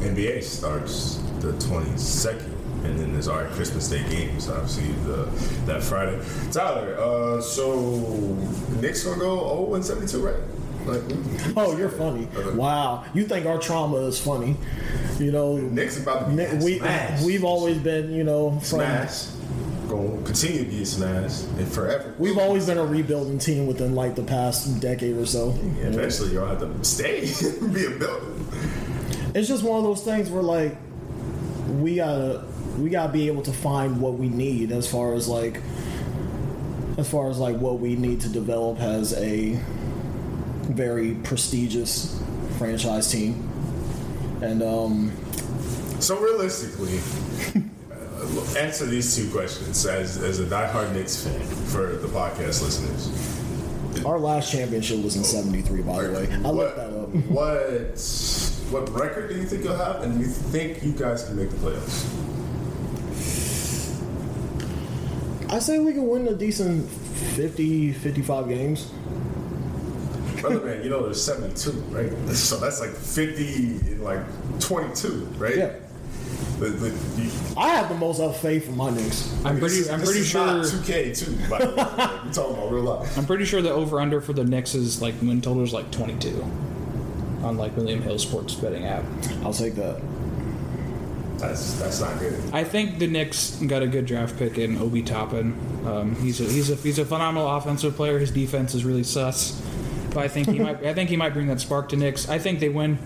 NBA starts the 22nd, and then there's our Christmas Day games. Obviously, the that Friday. Tyler, uh, so Knicks gonna go 0 and 72, right? Like, Oh, you're funny. Wow. You think our trauma is funny. You know, about to be we, smashed. we've always been, you know, from, smashed. Going to continue to be smashed and forever. we've always been a rebuilding team within like the past decade or so. Yeah, eventually, you'll have to stay, be a building. It's just one of those things where like we gotta we gotta be able to find what we need as far as like as far as like what we need to develop as a very prestigious franchise team. And um So realistically, uh, answer these two questions as as a diehard Knicks fan for the podcast listeners. our last championship was in '73, by the way. I looked that up. What what record do you think you'll have, and do you think you guys can make the playoffs? I say we can win a decent 50, 55 games. Brother man, you know there's 72, right? So that's like 50 in like 22, right? Yeah. The, the, you, I have the most of faith for my Knicks. I'm this pretty. is- I'm this pretty sure. Not 2K too. By the way. We're talking about real life. I'm pretty sure the over under for the Knicks is like win total is like 22 on like William Hill Sports betting app. I'll take that. That's that's not good. I think the Knicks got a good draft pick in Obi Toppin. Um, he's a, he's a he's a phenomenal offensive player. His defense is really sus, but I think he might I think he might bring that spark to Knicks. I think they win,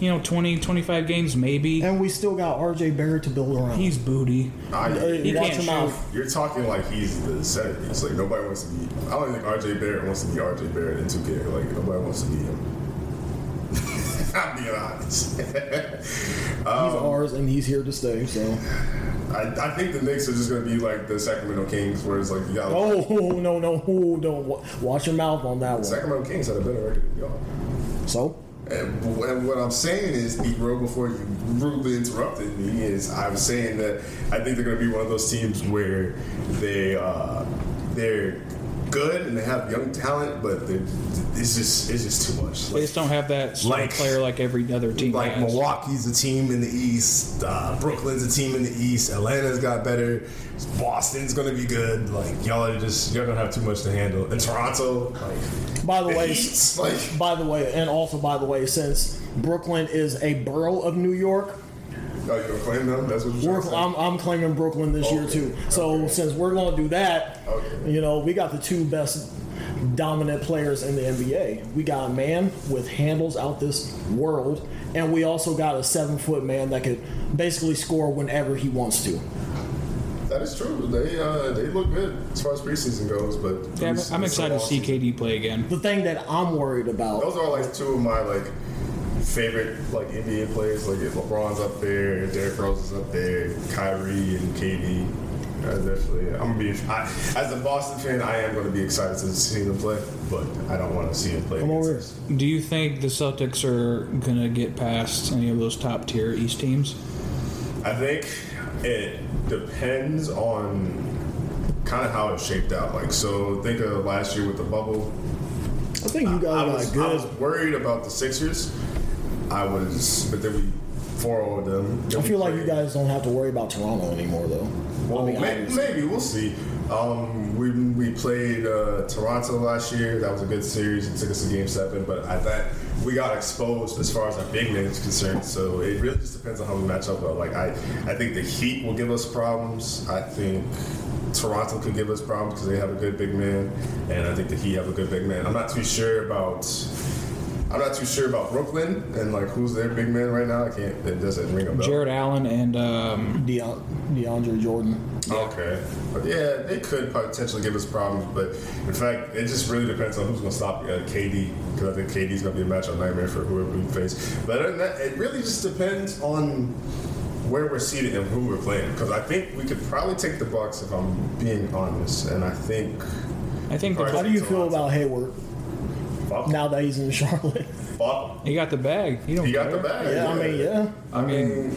you know, 20, 25 games maybe. And we still got RJ Barrett to build around. He's booty. I, He Watch can't him out. shoot. You're talking like he's the center. It's like nobody wants to be. I don't think RJ Barrett wants to be RJ Barrett in 2K. Like nobody wants to be him. I'm being honest. He's um, ours, and he's here to stay. So, I, I think the Knicks are just going to be like the Sacramento Kings, where it's like you got. oh no, no, oh, don't wa- watch your mouth on that one. Sacramento Kings had a better record than y'all. So, And, and what I'm saying is, real before you rudely interrupted me, is I was saying that I think they're going to be one of those teams where they uh, they're good and they have young talent, but they're- it's just it's just too much. They just don't have that star Like- player like every other team like has. Milwaukee's a team in the East, uh, Brooklyn's a team in the East, Atlanta's got better, Boston's going to be good. Like y'all are just y'all don't have too much to handle. And Toronto, like by the the way, Heat's, like by the way, and also by the way, since Brooklyn is a borough of New York, oh, you gonna claim them? That's what you're we're, trying? I'm, I'm claiming Brooklyn this year too. So Okay. since we're going to do that, Okay. you know, we got the two best dominant players in the NBA. We got a man with handles out this world, and we also got a seven foot man that could basically score whenever he wants to. That is true. They uh, they look good as far as preseason goes, but Yeah, I'm, it's so excited to see. KD play again. The thing that I'm worried about. Those are like two of my like favorite like NBA players. Like LeBron's up there, Derrick Rose is up there, Kyrie and KD. Uh, definitely, I'm gonna be I, as a Boston fan. I am going to be excited to see them play, but I don't want to see them play. Come over us. Do you think the Celtics are gonna get past any of those top tier East teams? I think it depends on kind of how it shaped out. Like, so think of last year with the bubble. I think you guys I got was, good. I was worried about the Sixers. I was, but then we 4 of them. I feel like you guys don't have to worry about Toronto anymore, though. Well, I mean, maybe, maybe we'll see. Um, we we played uh, Toronto last year. That was a good series. It took us to Game Seven, but I thought we got exposed as far as our big man is concerned. So it really just depends on how we match up. Though. Like I, I think the Heat will give us problems. I think Toronto could give us problems because they have a good big man, and I think the Heat have a good big man. I'm not too sure about. I'm not too sure about Brooklyn and like who's their big man right now. I can't. It doesn't ring a bell. Jarrett Allen and um, Deon, DeAndre Jordan. Okay, but yeah, they could potentially give us problems. But in fact, it just really depends on who's going to stop uh, KD because I think KD's going to be a matchup nightmare for whoever we face. But other than that, it really just depends on where we're seated and who we're playing. Because I think we could probably take the Bucks if I'm being honest, and I think I think the, How do you feel about Hayward fuck, now that he's in Charlotte? fuck, he got the bag. You don't he got care. the bag. yeah, I mean, yeah. I mean,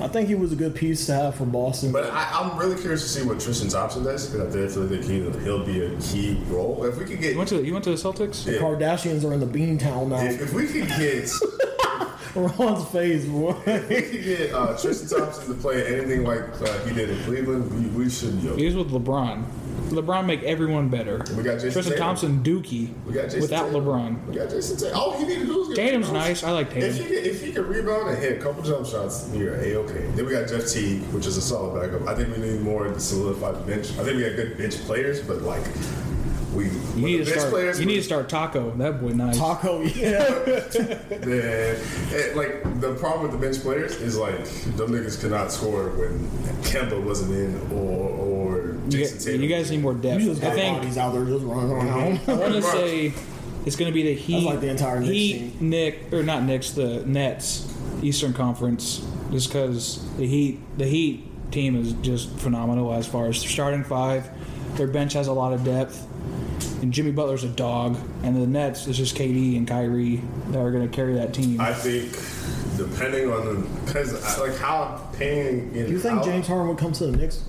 I think he was a good piece to have for Boston. but I, I'm really curious to see what Tristan Thompson does because I feel like he, he'll be a key role. If we could get You went to you went to the Celtics. Yeah. Kardashians are in the Beantown now. If, if we could get Ron's face, boy. if we could get uh, Tristan Thompson to play anything like uh, he did in Cleveland, we, we should yo. He was with LeBron. LeBron make everyone better. We got Jayson Tristan Tatum. Thompson Dookie We got Jayson without Tatum. LeBron. We got Jayson Tatum. All he needed to do was get Tatum's rebounds. nice. I like If he, Tatum. could, if he could rebound and hit a couple jump shots, you're a okay. Then we got Jeff Teague, which is a solid backup. I think we need more to solidify the bench. I think we got good bench players, but like we You need to bench start. players, You need to start Tacko. That boy nice. Tacko, yeah. then it, like the problem with the bench players is like them niggas could not score when Kemba wasn't in or or You, Jayson get- Tatum. you guys need more depth. You just I think bodies out there just running around. I want to say it's going to be the Heat. like the entire Knicks Heat, Nick or not Knicks, the Nets, Eastern Conference, just because the Heat, the Heat team is just phenomenal as far as starting five. Their bench has a lot of depth, and Jimmy Butler's a dog. And the Nets is just KD and Kyrie that are going to carry that team. I think depending on the because like how I'm paying Do you think out- James Harden would come to the Knicks?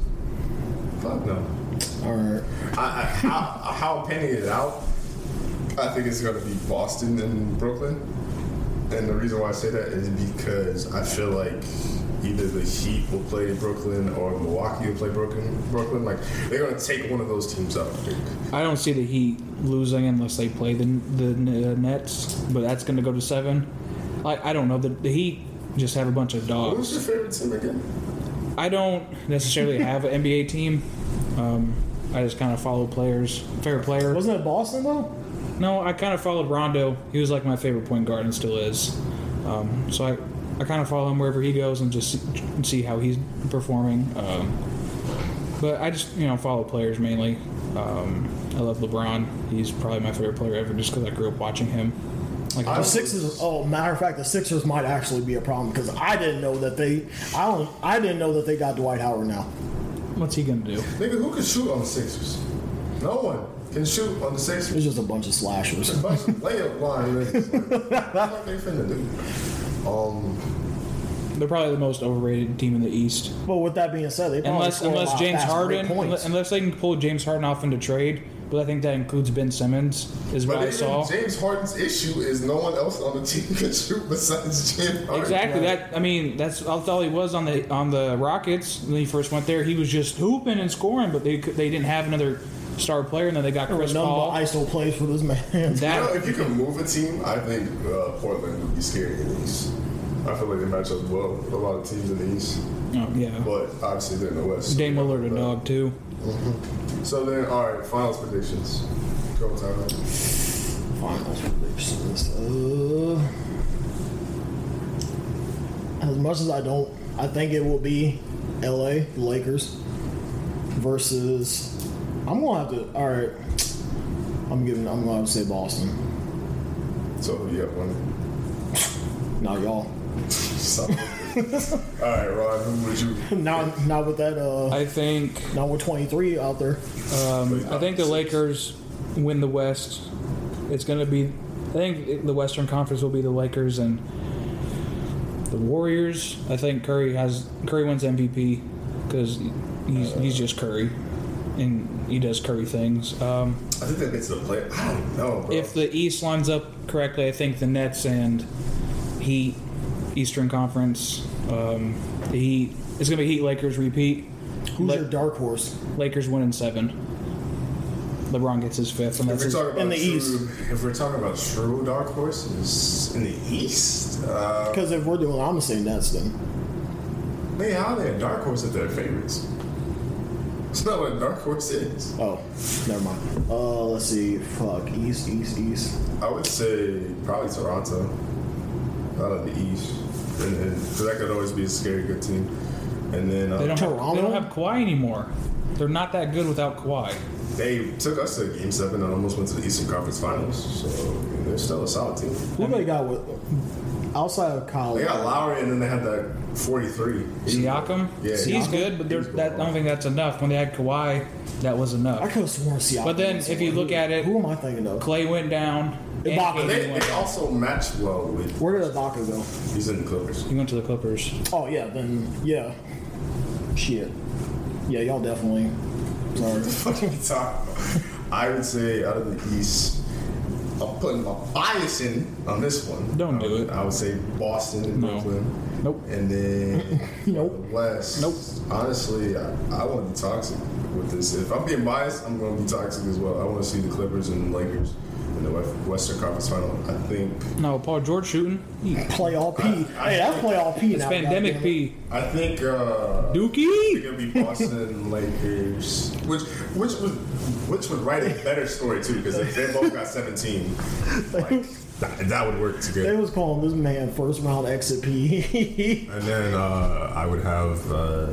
Fuck no. All right. I, I, how, how I'm painting it out, I think it's going to be Boston and Brooklyn. And the reason why I say that is because I feel like either the Heat will play Brooklyn or Milwaukee will play Brooklyn. Brooklyn, like they're going to take one of those teams out. I think. I don't see the Heat losing unless they play the the uh, Nets, but that's going to go to seven. I, I don't know. The, the Heat just have a bunch of dogs. Who's your favorite team again? I don't necessarily have an NBA team. Um, I just kind of follow players. Favorite player? Wasn't it Boston though? No, I kind of followed Rondo. He was like my favorite point guard and still is. Um, so I, I kind of follow him wherever he goes and just see, see how he's performing. Um, but I just you know follow players mainly. Um, I love LeBron. He's probably my favorite player ever just because I grew up watching him. Like The Sixers. Oh, matter of fact, the Sixers might actually be a problem because I didn't know that they. I don't. I didn't know that they got Dwight Howard now. what's he gonna do? Nigga, who can shoot on the Sixers? No one can shoot on the Sixers. It's just a bunch of slashers. a bunch of layup line niggas. Like, what they finna do? Um, They're probably the most overrated team in the East. But with that being said, they probably unless score a unless lot James Harden, unless, unless they can pull James Harden off into trade, but I think that includes Ben Simmons, is what but I saw. James Harden's issue is no one else on the team can shoot besides James Harden. Exactly. That I mean, that's that's all he was on the on the Rockets when he first went there. He was just hooping and scoring, but they they didn't have another star player, and then they got Chris was none but Paul. ISO plays for this man. You know, if you can move a team, I think uh, Portland would be scary in the East. I feel like they match up well with a lot of teams in the East, oh, yeah, but obviously they're in the West. Dame Lillard a dog too. So then, all right, finals predictions. Go time. Finals predictions. Uh, as much as I don't, I think it will be L.A. Lakers versus. I'm gonna have to. All right. I'm giving. I'm gonna have to say Boston. So you have one? Not y'all. So- all right, Ron, who would you? Not not with that. Uh, I think not with 23 out there. um, I think the Lakers win the West. It's going to be. I think the Western Conference will be the Lakers and the Warriors. I think Curry has Curry wins MVP because he's, he's just Curry, and he does Curry things. Um, I think that gets to the play. I don't know, bro. if the East lines up correctly, I think the Nets and Heat, Eastern Conference, um, the Heat. It's going to be Heat Lakers repeat. Who's La- your dark horse? Lakers win in seven. LeBron gets his fifth, and if that's we're his, talking about in the true, East. if we're talking about true dark horses in the East, uh, Because if we're doing, I'm gonna say Nets man, how are they a dark horse if they're favorites? It's not what a dark horse is. Oh, never mind. Uh, let's see. Fuck. East, East, East. I would say probably Toronto out of the East, and because that could always be a scary good team. And then uh, They don't, have, Toronto? they don't have Kawhi anymore. They're not that good without Kawhi. they took us to Game Seven and almost went to the Eastern Conference Finals. So I mean, they're still a solid team. Who they got with outside of college. They got Lowry, and then they had that 43. Siakam, Yeah. he's Siakam? good, but there's that, I don't think that's enough. When they had Kawhi, that was enough. I enough. could have sworn Siakam. But then if you someone. look at it- who am I thinking of? Clay went down. And Ibaka. KD They, went they down. also match well with. Where did Ibaka go? He's in the Clippers. He went to the Clippers. Oh yeah, then yeah. Shit. Yeah, y'all definitely. Sorry. What are we talking about? I would say out of the East, I'm putting my bias in on this one. Don't do it. I would say Boston and No. Brooklyn. Nope. And then Nope. West. Nope. Honestly, I, I want to be toxic with this. If I'm being biased, I'm going to be toxic as well. I want to see the Clippers and Lakers in the Western Conference Final. I think. No, Paul George shooting. He- Playoff P. Hey, that's playoff P It's now. pandemic. P. I think. Uh, Dookie. It's gonna be Boston Lakers, which which would which would write a better story too, because if they both got 17, like that, that would work together. They was calling this man first round exit P. And then uh, I would have. Uh,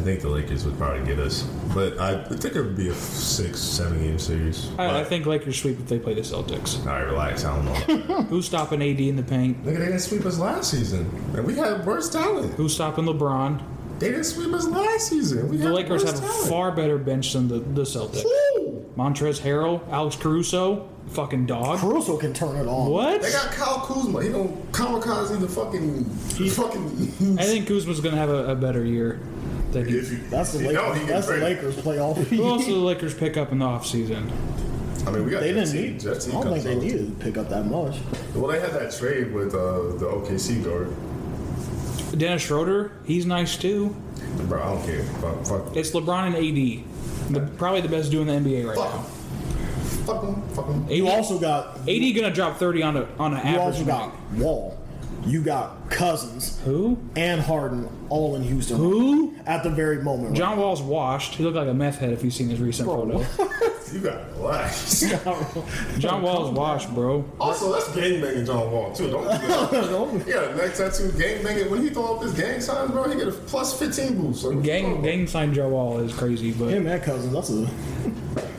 I think the Lakers would probably get us, but I think it would be a six, seven game series. I, I think Lakers sweep if they play the Celtics. All right, relax. I don't know. about. Who's stopping AD in the paint? Look, they didn't sweep us last season, and we had worse talent. Who's stopping LeBron? They didn't sweep us last season. We The had Lakers worse have a far better bench than the, the Celtics. Woo! Montrezl Harrell, Alex Caruso, fucking dog. Caruso can turn it on. What? They got Kyle Kuzma. He don't kamikaze the fucking. He fucking. I think Kuzma's going to have a, a better year than he. If you- That's the if you Lakers. know, he can that's the trade. Lakers playoff Who else do the Lakers pick up in the offseason? I mean, we got They Jeff didn't Teague. need. Jeff I Teague don't think they out. needed to pick up that much. Well, they had that trade with uh, the OKC guard. Dennis Schroeder, he's nice too. Bro, I don't care. Fuck, fuck, It's LeBron and AD. The, probably the best duo in the NBA right fuck now. him. Fuck him. Fuck him. You also got. AD gonna drop 30 on a on an average. You average also night. got Wall. You got Cousins Who? and Harden all in Houston. Who? At the very moment. John Wall's washed. He looked like a meth head if you've seen his recent Bro, photo. You got to relax. John Wall's washed, bro. also, that's gangbanging John Wall, too. Don't do that. Yeah, next tattoo, gangbanging. When he throw up his gang signs, bro, he get a plus 15 boost. Like, Gang bro, gang sign Joe Wall is crazy, but Him and Cousins. That's a.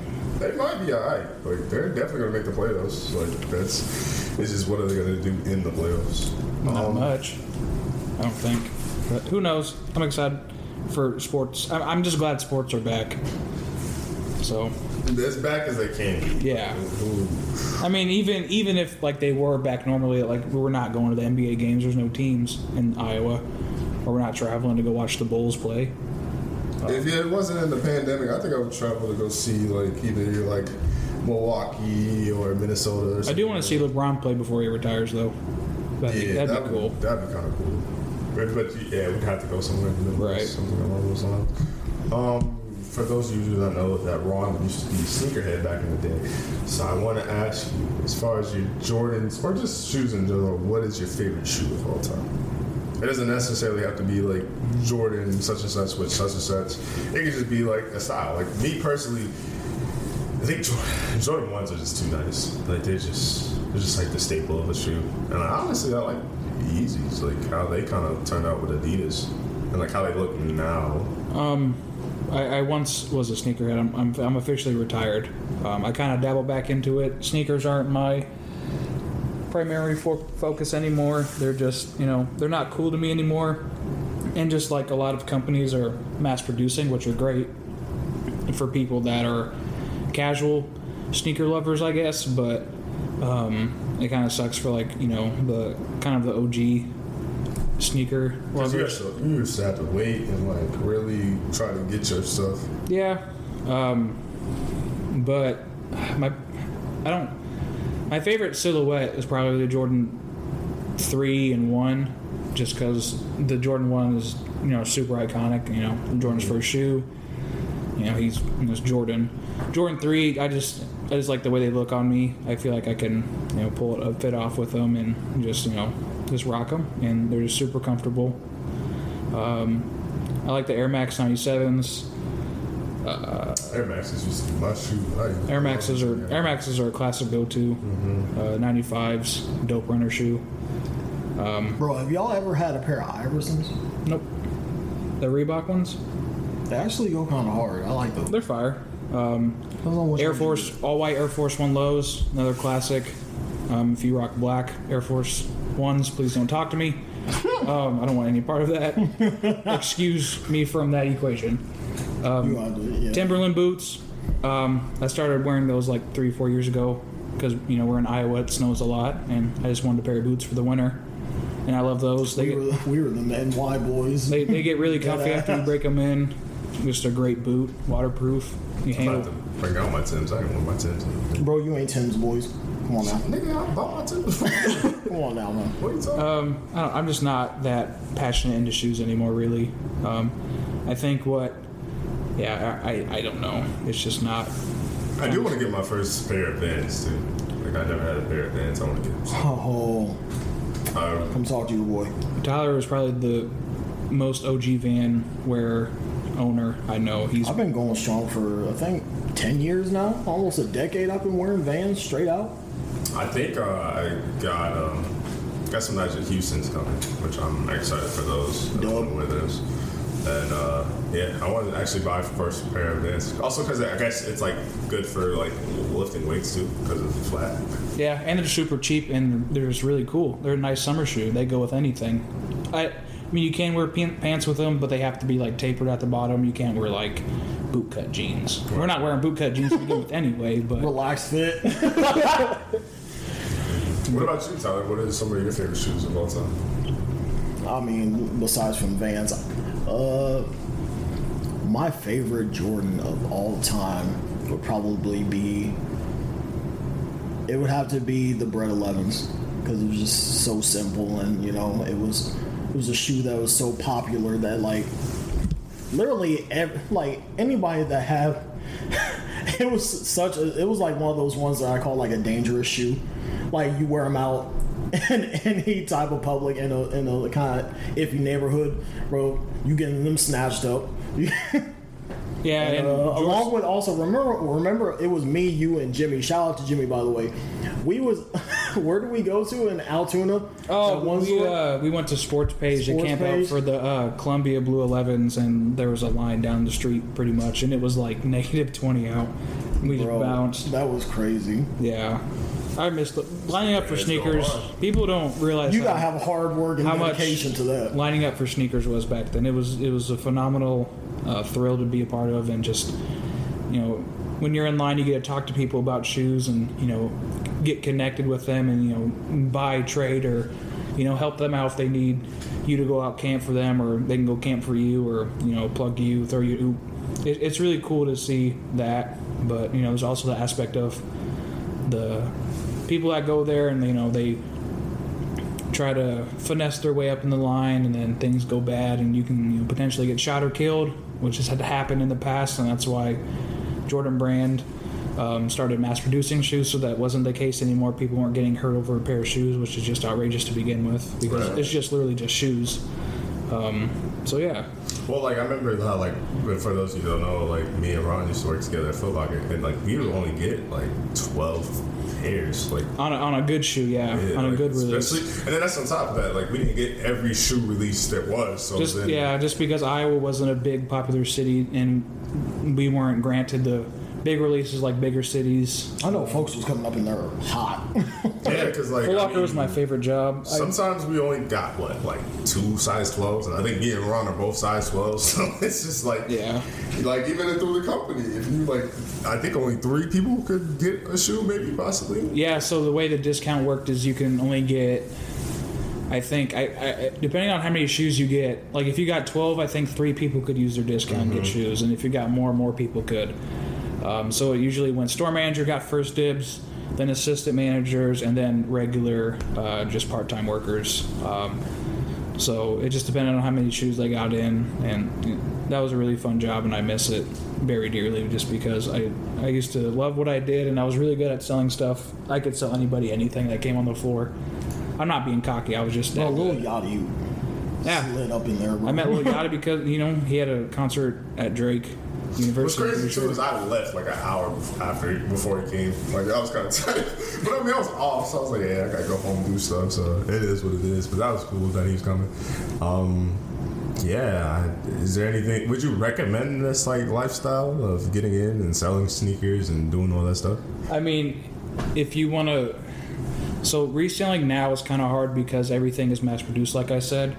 They might be alright. Like, they're definitely going to make the playoffs. Like, that's. It's just what are they going to do in the playoffs? not Um, much. I don't think. But who knows? I'm excited for sports. I'm, I'm just glad sports are back. So As back as they can be. Yeah. Ooh. I mean, even even if like they were back normally, like we're not going to the NBA games. There's no teams in Iowa, or we're not traveling to go watch the Bulls play. If it wasn't in the pandemic, I think I would travel to go see like either like Milwaukee or Minnesota. Or I do want to see LeBron play before he retires, though. That'd, be, Yeah, that'd that be cool. Would, that'd be kind of cool. But, but yeah, we'd have to go somewhere in the middle, Right. Something along those lines. Um, for those of you who don't know, that Ron used to be a sneakerhead back in the day. So I want to ask you, as far as your Jordans or just shoes in general, what is your favorite shoe of all time? It doesn't necessarily have to be like Jordan such and such with such and such. It can just be like a style. Like me personally, I think Jordan, ones are just too nice. Like they're just they're just like the staple of a shoe. And honestly, I like Yeezys, like how they kind of turned out with Adidas, and like how they look now. Um, I, I once was a sneakerhead. I'm, I'm, I'm officially retired. Um, I kind of dabble back into it. Sneakers aren't my primary fo- focus anymore. They're just, you know, they're not cool to me anymore. And just like a lot of companies are mass producing, which are great for people that are casual sneaker lovers, I guess. But um, it kind of sucks for like, you know, the kind of the OG sneaker you lovers. to, you to have to wait and like really try to get your stuff. Yeah, um, but my I don't. My favorite silhouette is probably the Jordan three and one, just because the Jordan one is you know super iconic. You know Jordan's first shoe. You know he's you know, Jordan. Jordan three, I just I just like the way they look on me. I feel like I can you know pull a fit off with them and just you know just rock them, and they're just super comfortable. Um, I like the Air Max 97s. Air Maxes used to be my shoe. I- Air Maxes are Air Maxes are a classic go-to. Uh, 95s, dope runner shoe. Bro, have y'all ever had a pair of Iversons? Nope. The Reebok ones, They actually go kind of hard. I like those. they're fire. Um, Depends on which Air Force, all white Air Force One lows, another classic. Um, if you rock black Air Force Ones, please don't talk to me. Um, I don't want any part of that. Excuse me from that equation. Do. You wanna do it, yeah. Timberland boots. Um, I started wearing those like three, four years ago because you know we're in Iowa, it snows a lot, and I just wanted a pair of boots for the winter. And I love those. They we, get, were, we were the NY boys. they, they get really comfy after you break them in. Just a great boot, waterproof. You I'm about handle. to bring out my Tims. I ain't wear my Tims. Bro, you ain't Tim's boys. Come on now. Nigga, I bought my Tims. Come on now, man. what are you talking Um, I don't, I'm just not that passionate into shoes anymore, really. Um, I think what, yeah, I, I, I don't know. It's just not. I do want to get my first pair of Vans too. Like I never had a pair of Vans. I want to get. Oh, Um, come talk to your boy. Tyler is probably the most OG van wear owner I know. He's I've been going strong for I think ten years now, almost a decade. I've been wearing Vans straight out. I think uh, I got um, got some nice Houston's coming, which I'm excited for those. I Dope. want to wear those. And uh, yeah, I wanted to actually buy first pair of Vans. Also, because I guess it's like good for like lifting weights too, because it's flat. yeah, and they're super cheap and they're just really cool. They're a nice summer shoe. They go with anything. I, I mean, you can wear pan- pants with them, but they have to be like tapered at the bottom. You can't wear like bootcut jeans. We're not wearing bootcut jeans to begin with anyway, but Relaxed fit. What about you, Tyler? What are some of your favorite shoes of all time? I mean, besides from Vans, uh, my favorite Jordan of all time would probably be. It would have to be the Bread 11s because it was just so simple and you know it was it was a shoe that was so popular that like literally ev- like anybody that have it was such a it was like one of those ones that I call like a dangerous shoe like you wear them out in any type of public in a in a kind of iffy neighborhood bro you getting them snatched up yeah, and uh, George- along with also remember remember it was me you and Jimmy shout out to Jimmy by the way we was where did we go to in Altoona Oh, we, uh, we went to Sports Page to camp Page? out for the uh, Columbia Blue 11s, and there was a line down the street pretty much, and it was like negative 20 out. We just bounced. that was crazy Yeah. I missed the, lining up for It's sneakers. People don't realize you how, gotta have hard work and how much dedication to that lining up for sneakers was back then. It was it was a phenomenal uh, thrill to be a part of, and just you know when you're in line, you get to talk to people about shoes, and you know get connected with them, and you know buy, trade, or you know help them out if they need you to go out camp for them, or they can go camp for you, or you know plug you, throw you. It, it's really cool to see that, but you know there's also the aspect of the people that go there and you know they try to finesse their way up in the line and then things go bad and you can you know, potentially get shot or killed which has had to happen in the past and that's why jordan brand um, started mass producing shoes so that wasn't the case anymore people weren't getting hurt over a pair of shoes which is just outrageous to begin with because Right. it's just literally just shoes um, so yeah Well, like I remember how, like, for those of you who don't know, like me and Ron used to work together at Foot Locker, and like we would only get like twelve pairs, like. on a, on a good shoe yeah, yeah, on a good release especially- and then that's on top of that. Like we didn't get every shoe release there was. So just then, yeah just because iowa wasn't a big popular city and we weren't granted the big releases like bigger cities I know folks was coming up in there hot. yeah, because like Foot I Locker was my favorite job. I, Sometimes we only got what, like two size 12s, and I think me and Ron are both size 12s. So it's just like, Yeah. like even through the company, if you like, I think only three people could get a shoe, maybe possibly. yeah, so the way the discount worked is you can only get, I think, I, I depending on how many shoes you get. Like if you got twelve, I think three people could use their discount and get mm-hmm. shoes, and if you got more, more people could. Um, so it usually went store manager got first dibs, then assistant managers, and then regular, uh, just part-time workers. Um, so it just depended on how many shoes they got in, and that was a really fun job, and I miss it very dearly just because I I used to love what I did, and I was really good at selling stuff. I could sell anybody anything that came on the floor. I'm not being cocky. I was just that little. Yachty, Yeah. lit up in there. Bro. I met Lil Yachty because you know he had a concert at Drake What's University. crazy too sure. is I left like an hour after before he came. Like I was kind of tired, but I mean I was off, so I was like, yeah, I gotta go home and do stuff. So it is what it is. But that was cool that he was coming. Um, yeah, is there anything? Would you recommend this like lifestyle of getting in and selling sneakers and doing all that stuff? I mean, if you want to, so reselling now is kind of hard because everything is mass produced. Like I said,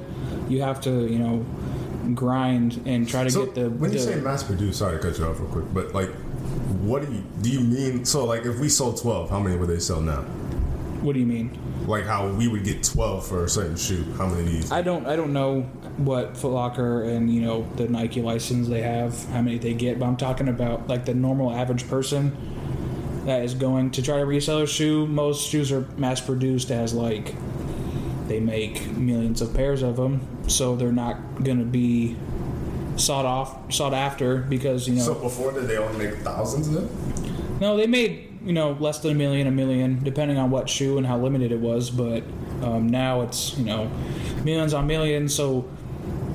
you have to you know grind and try to So get the. when you say mass produced, sorry to cut you off real quick, but like, what do you do? You mean so like if we sold twelve, how many would they sell now? what do you mean? Like how we would get twelve for a certain shoe. How many do you? I don't I don't know what Foot Locker and you know the Nike license they have, how many they get, but I'm talking about like the normal average person that is going to try to resell a shoe. Most shoes are mass produced as like they make millions of pairs of them, so they're not going to be sought off sought after because you know So before did they only make thousands of them? no, they made you know less than a million, a million, depending on what shoe and how limited it was. But um, now it's you know millions on millions, so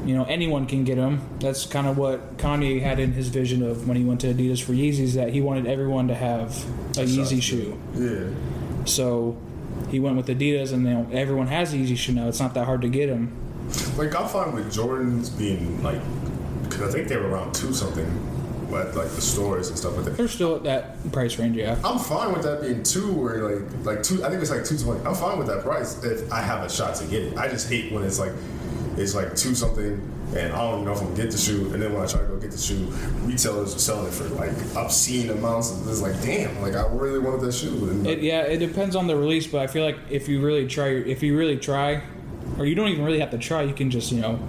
you know anyone can get them. That's kind of what Kanye had in his vision of when he went to Adidas for Yeezys, that he wanted everyone to have a Yeezy shoe. Yeah. So he went with Adidas, and everyone has a Yeezy shoe now. It's not that hard to get them. Like I'm fine with Jordans being like, because I think they were around two something, at like the stores and stuff like that. They're still at that price range, yeah. I'm fine with that being two or like like two. I think it's like two twenty. I'm fine with that price if I have a shot to get it. I just hate when it's like it's like two something. And I don't even know if I'm gonna get the shoe. And then when I try to go get the shoe, retailers are selling it for like obscene amounts. And it's like, damn, like I really wanted that shoe. And It, yeah, it depends on the release, but I feel like if you really try, if you really try, or you don't even really have to try, you can just you know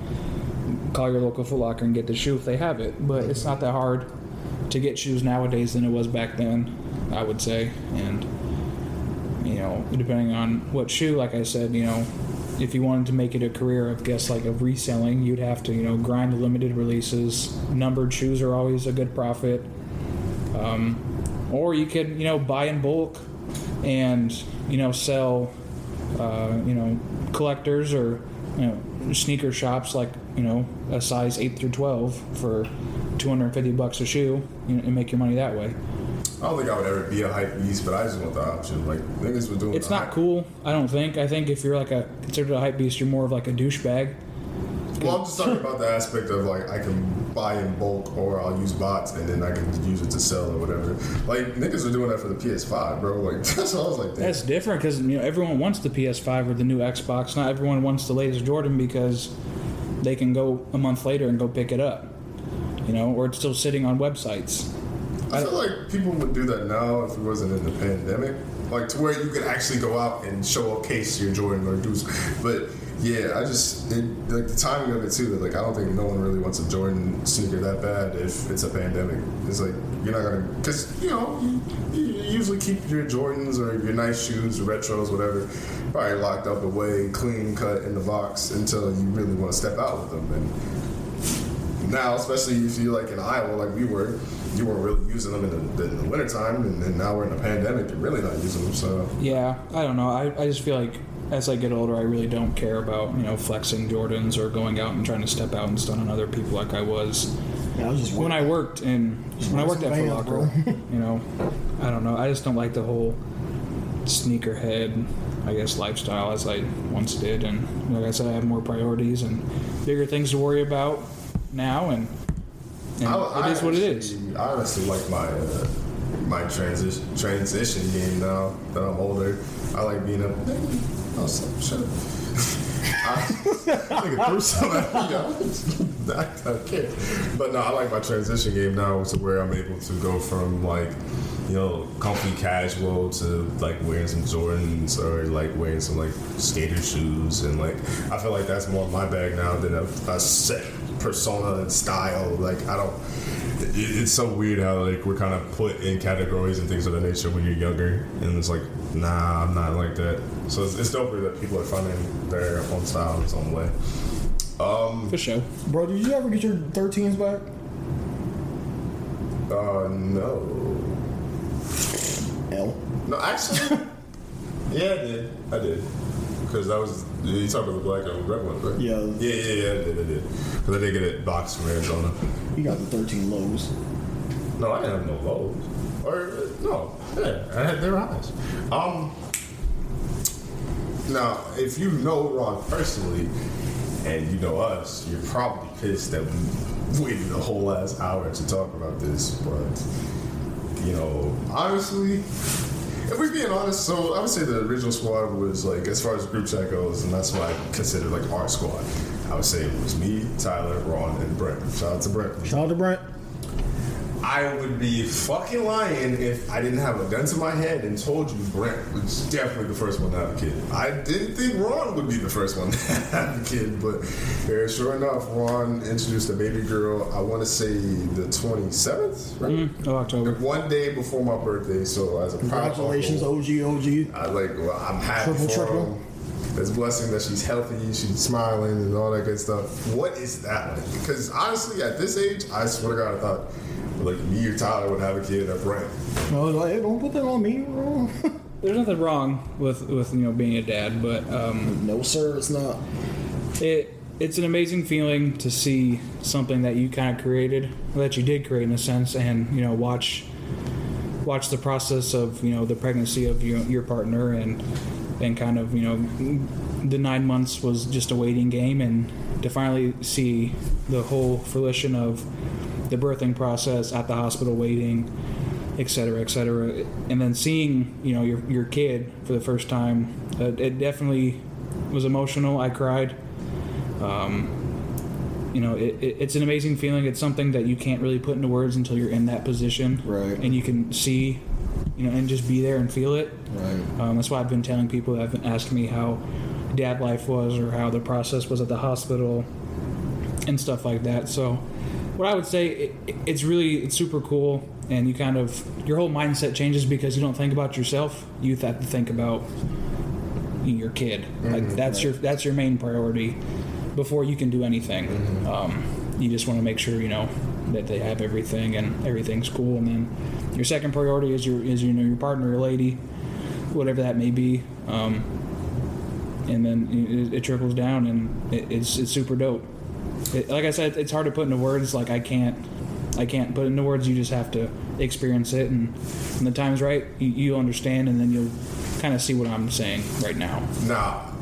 call your local Foot Locker and get the shoe if they have it. But it's not that hard to get shoes nowadays than it was back then, I would say. And you know, depending on what shoe, like I said, you know, if you wanted to make it a career of guess like of reselling, you'd have to you know grind limited releases. Numbered shoes are always a good profit. Um, or you could you know buy in bulk and you know sell uh, you know collectors or you know sneaker shops like you know a size 8 through 12 for 250 bucks a shoe you know, and make your money that way I don't think I would ever be a hype beast, but I just want the option. Like niggas were doing. it's not hype. cool i don't think i think if you're like a considered a hype beast you're more of like a douchebag Well, I'm just talking about the aspect of like I can buy in bulk or I'll use bots and then I can use it to sell or whatever. Like niggas are doing that for the PS5, bro. Like that's what I was like. Damn. that's different because you know everyone wants the ps5 or the new xbox not everyone wants the latest jordan because they can go a month later and go pick it up you know or it's still sitting on websites I feel like people would do that now if it wasn't in the pandemic, like to where you could actually go out and show a case your Jordan or do. But yeah, I just it, like the timing of it too. Like I don't think no one really wants a Jordan sneaker that bad if it's a pandemic. It's like you're not gonna because you know you, you usually keep your Jordans or your nice shoes, retros, whatever, probably locked up away, clean cut in the box until you really want to step out with them and now, especially if you're like in Iowa, like we were, you weren't really using them in the, in the wintertime, and, and now we're in a pandemic, you're really not using them. So, Yeah, I don't know. I, I just feel like as I get older, I really don't care about you know flexing Jordans or going out and trying to step out and stun on other people like I was Yeah, I was just when I worked in when I worked at Foot Locker. you know, I don't know. I just don't like the whole sneakerhead, I guess, lifestyle as I once did. And like I said, I have more priorities and bigger things to worry about now, and, and I, it is what it is. I honestly like my uh, my transition transition game now that I'm older. I like being a. Oh, shut up. I, something at me. I don't care. But no, I like my transition game now to where I'm able to go from like, you know, comfy casual to like wearing some Jordans or like wearing some like skater shoes and like I feel like that's more my bag now than a, a set persona and style. Like I don't. It, it's so weird how like we're kind of put in categories and things of that nature when you're younger, and it's like, nah, I'm not like that. So it's, it's dope that people are finding their own style in its own way. Um, For sure. Bro, did you ever get your 13s back? uh, no, L. no, actually, yeah, I did, I did. Because that was you talking about the black and red one, right? Yeah. Yeah, yeah, yeah. I did, I did. Because I did get it boxed from Arizona. You got the 13 lows. No, I didn't have no lows. Or uh, no, yeah, I had their highs. Um. Now, if you know Ron personally, and you know us, you're probably pissed that we waited a whole last hour to talk about this. But you know, honestly, if we're being honest, so I would say the original squad was like, as far as group chat goes, and that's what I consider like our squad. I would say it was me, Tyler, Ron, and Brent. Shout out to Brent. Shout out to Brent. I would be fucking lying if I didn't have a gun to my head and told you Brent was definitely the first one to have a kid. I didn't think Ron would be the first one to have a kid, but sure enough, Ron introduced a baby girl. I want to say the 27th, right? Mm, oh, October. One day before my birthday, so as a proud Congratulations, uncle, OG, OG. I like. Well, I'm happy Triple, for triple. him. It's a blessing that she's healthy, she's smiling, and all that good stuff. What is that like? Because honestly, at this age, I swear to God, I thought like me or Tyler would have a kid at Brent. No, like, hey, don't put that on me. There's nothing wrong with with you know being a dad, but um, no, sir, it's not. it it's an amazing feeling to see something that you kind of created, that you did create in a sense, and you know watch watch the process of you know the pregnancy of your, your partner and and kind of you know the nine months was just a waiting game and to finally see the whole fruition of the birthing process at the hospital waiting et cetera et cetera and then seeing you know your, your kid for the first time uh, it definitely was emotional i cried you know, it, it, it's an amazing feeling. It's something that you can't really put into words until you're in that position, Right. And you can see, you know, and just be there and feel it. Right. Um, that's why I've been telling people that have been asking me how dad life was or how the process was at the hospital and stuff like that. So, what I would say, it, it's really it's super cool, and you kind of your whole mindset changes because you don't think about yourself. You have to think about your kid. Like that's your that's your main priority before you can do anything. Um, you just want to make sure you know that they have everything and everything's cool, and then your second priority is your is you know your partner, your lady, whatever that may be. Um, and then it, it trickles down, and it, it's it's super dope. It, like I said, it's hard to put into words. Like I can't, I can't put into words. You just have to experience it, and when the time's right, you, you understand, and then you'll kind of see what I'm saying right now. Now,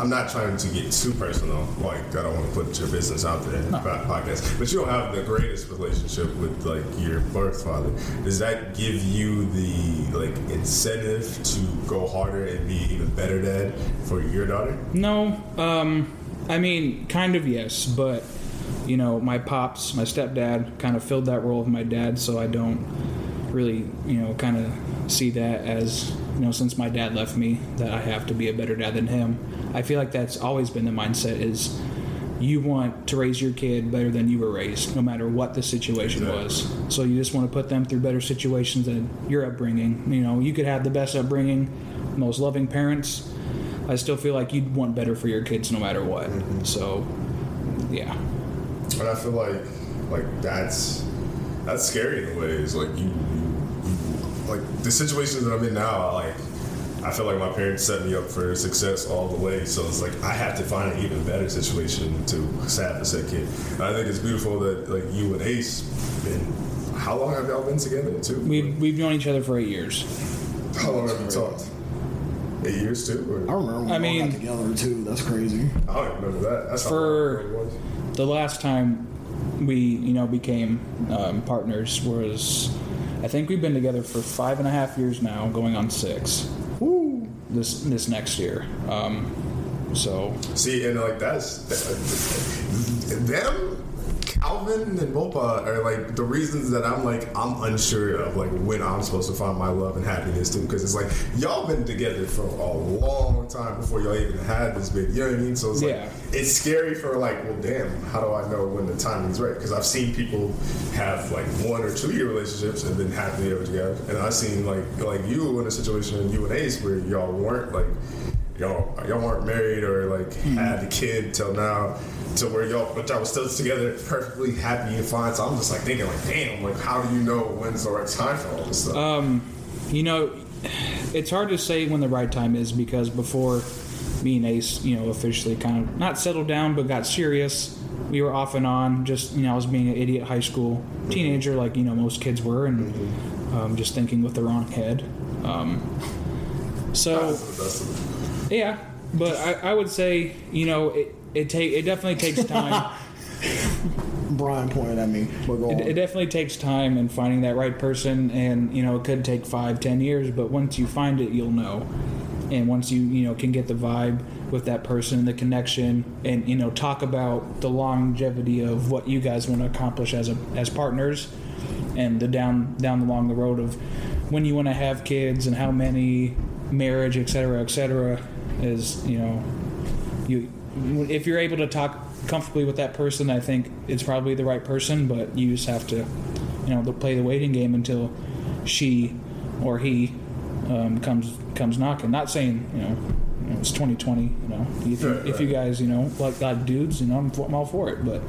I'm not trying to get too personal. Like I don't want to put your business out there in the podcast, but you don't have the greatest relationship with like your birth father. Does that give you the like incentive to go harder and be even better dad for your daughter? No, um, I mean, kind of yes, but you know, my pops, my stepdad, kind of filled that role of my dad, so I don't really, you know, kind of see that as you know, since my dad left me, that I have to be a better dad than him. I feel like that's always been the mindset is you want to raise your kid better than you were raised, no matter what the situation Exactly. was. So you just want to put them through better situations than your upbringing. You know, you could have the best upbringing, most loving parents. I still feel like you'd want better for your kids no matter what. Mm-hmm. So, yeah. And I feel like like that's that's scary in ways. Like you, you, you like the situations that I'm in now. Like I feel like my parents set me up for success all the way. So it's like I have to find an even better situation to have a said kid. And I think it's beautiful that like you and Ace. Been, how long have y'all been together too? We've, we've known each other for eight years. how long have you talked? Eight years too. Or? I remember when I we all mean- got together too. That's crazy. I don't remember that. That's For- long it was. The last time we, you know, became um, partners was, I think we've been together for five and a half years now, going on six. Woo. This this next year. Um, so See, and like that's that, them, Calvin and Mopa are like the reasons that I'm like I'm unsure of like when I'm supposed to find my love and happiness too. Because it's like y'all been together for a long time before y'all even had this baby. You know what I mean? So it's like Yeah. it's scary for like, well, damn, how do I know when the timing's right? Because I've seen people have like one or two year relationships and been happily ever together, and I've seen like like you in a situation, you and Ace, where y'all weren't like y'all y'all weren't married or like had a kid till now. To where y'all, but y'all was still together, perfectly happy and fine. So I'm just like thinking, like, damn, like, how do you know when's the right time for all this stuff? you know, it's hard to say when the right time is because before me and Ace, you know, officially kind of not settled down, but got serious. We were off and on. Just you know, I was being an idiot high school teenager, like you know most kids were, and um, just thinking with the wrong head. Um, so yeah, but I, I would say you know it it take it definitely takes time. Brian pointed at me. But go on. it, it definitely takes time in finding that right person, and you know it could take five, ten years, but once you find it, you'll know. And once you you know can get the vibe with that person, the connection, and you know talk about the longevity of what you guys want to accomplish as a as partners, and the down down along the road of when you want to have kids and how many, marriage, etc., cetera, et cetera, is you know you if you're able to talk comfortably with that person, I think it's probably the right person. But you just have to, you know, play the waiting game until she or he um, comes comes knocking. Not saying you know, you know it's 2020. You know, if you, Right, if you guys you know like like dudes, you know, I'm, I'm all for it. But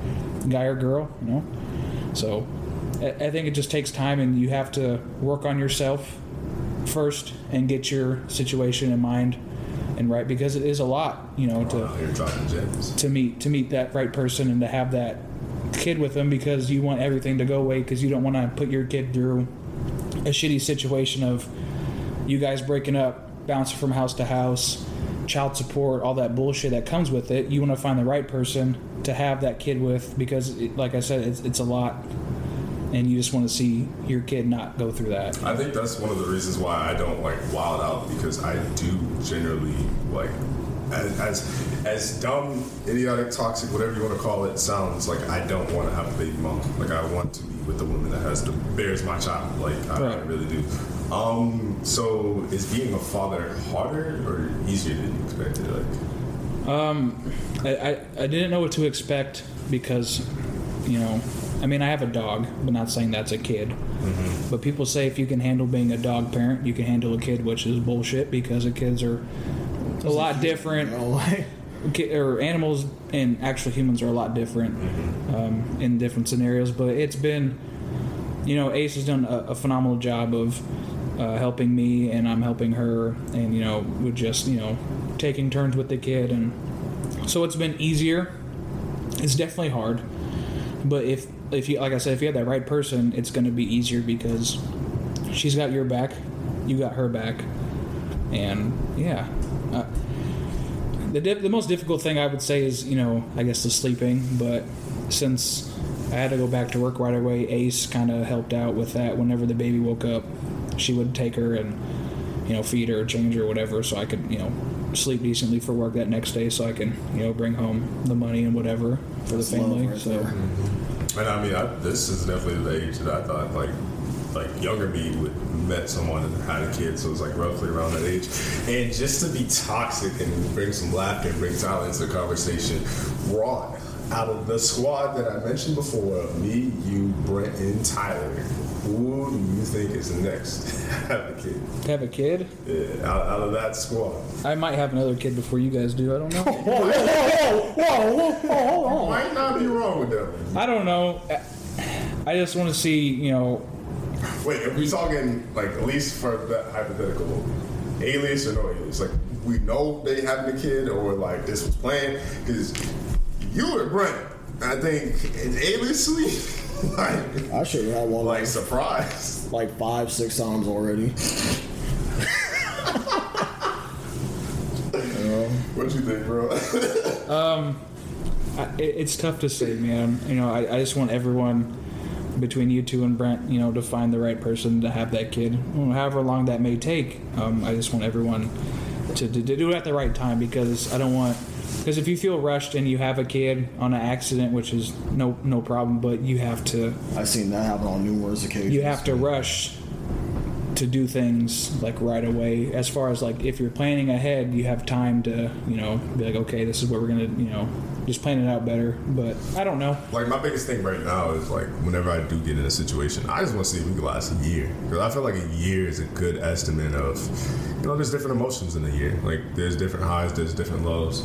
guy or girl, you know, so I, I think it just takes time, and you have to work on yourself first and get your situation in mind and right because it is a lot, you know, to Wow, you're dropping gems. to meet to meet that right person and to have that kid with them because you want everything to go away because you don't want to put your kid through a shitty situation of you guys breaking up, bouncing from house to house, child support, all that bullshit that comes with it. You want to find the right person to have that kid with because, it, like I said, it's, it's a lot, and you just want to see your kid not go through that. I think that's one of the reasons why I don't like wild out because I do generally like as as, as dumb, idiotic, toxic, whatever you want to call it sounds like I don't want to have a baby mom. Like I want to be with the woman that has the bears my child. Like I, I really do. Um, so is being a father harder or easier than you expected? Like I, I, I didn't know what to expect because, you know, I mean, I have a dog, but not saying that's a kid. But people say if you can handle being a dog parent, you can handle a kid, which is bullshit because the kids are a lot different. You know, like, Ki- Or animals and actual humans are a lot different um, in different scenarios. But it's been, you know, Ace has done a, a phenomenal job of uh, helping me, and I'm helping her, and you know, with just you know, taking turns with the kid, and so it's been easier. It's definitely hard, but if if you like I said, if you have that right person, it's going to be easier because she's got your back, you got her back, and yeah. Uh, the, di- the most difficult thing I would say is you know I guess the sleeping, but since I had to go back to work right away, Ace kind of helped out with that. Whenever the baby woke up, she would take her and you know feed her, change her, whatever, so I could you know sleep decently for work that next day, so I can you know bring home the money and whatever for That's the family. right so there. And I mean, I, this is definitely the age that I thought like like younger me would met someone and had a kid, so it was like roughly around that age. And just to be toxic and bring some laughter and bring talent into the conversation, Ron, out of the squad that I mentioned before, me, you, Brent, and Tyler, who do you think is next? have a kid. have a kid. Yeah, out, out of that squad. I might have another kid before you guys do. I don't know. Whoa, whoa, whoa, whoa, whoa, whoa, whoa. Might not be wrong with that one. I don't know. I just want to see you know Wait, are we talking like at least for that hypothetical, alias or no alias? Like we know they having a kid, or like this was planned because you and Brent, I think, aliasly, like I should have had one like like, surprised. like five, six times already. What do you think, bro? I, it, it's tough to say, man. You know, I, I just want everyone between you two and Brent, you know, to find the right person to have that kid, Well, however long that may take. Um, I just want everyone to, to, to do it at the right time because I don't want. Because if you feel rushed and you have a kid on an accident, which is no no problem, but you have to I've seen that happen on numerous occasions. you have to rush to do things like right away as far as like if you're planning ahead you have time to you know be like okay this is what we're gonna you know just plan it out better but i don't know like my biggest thing right now is like whenever I do get in a situation, I just want to see if we can last a year because I feel like a year is a good estimate of, you know, there's different emotions in a year. Like there's different highs, there's different lows.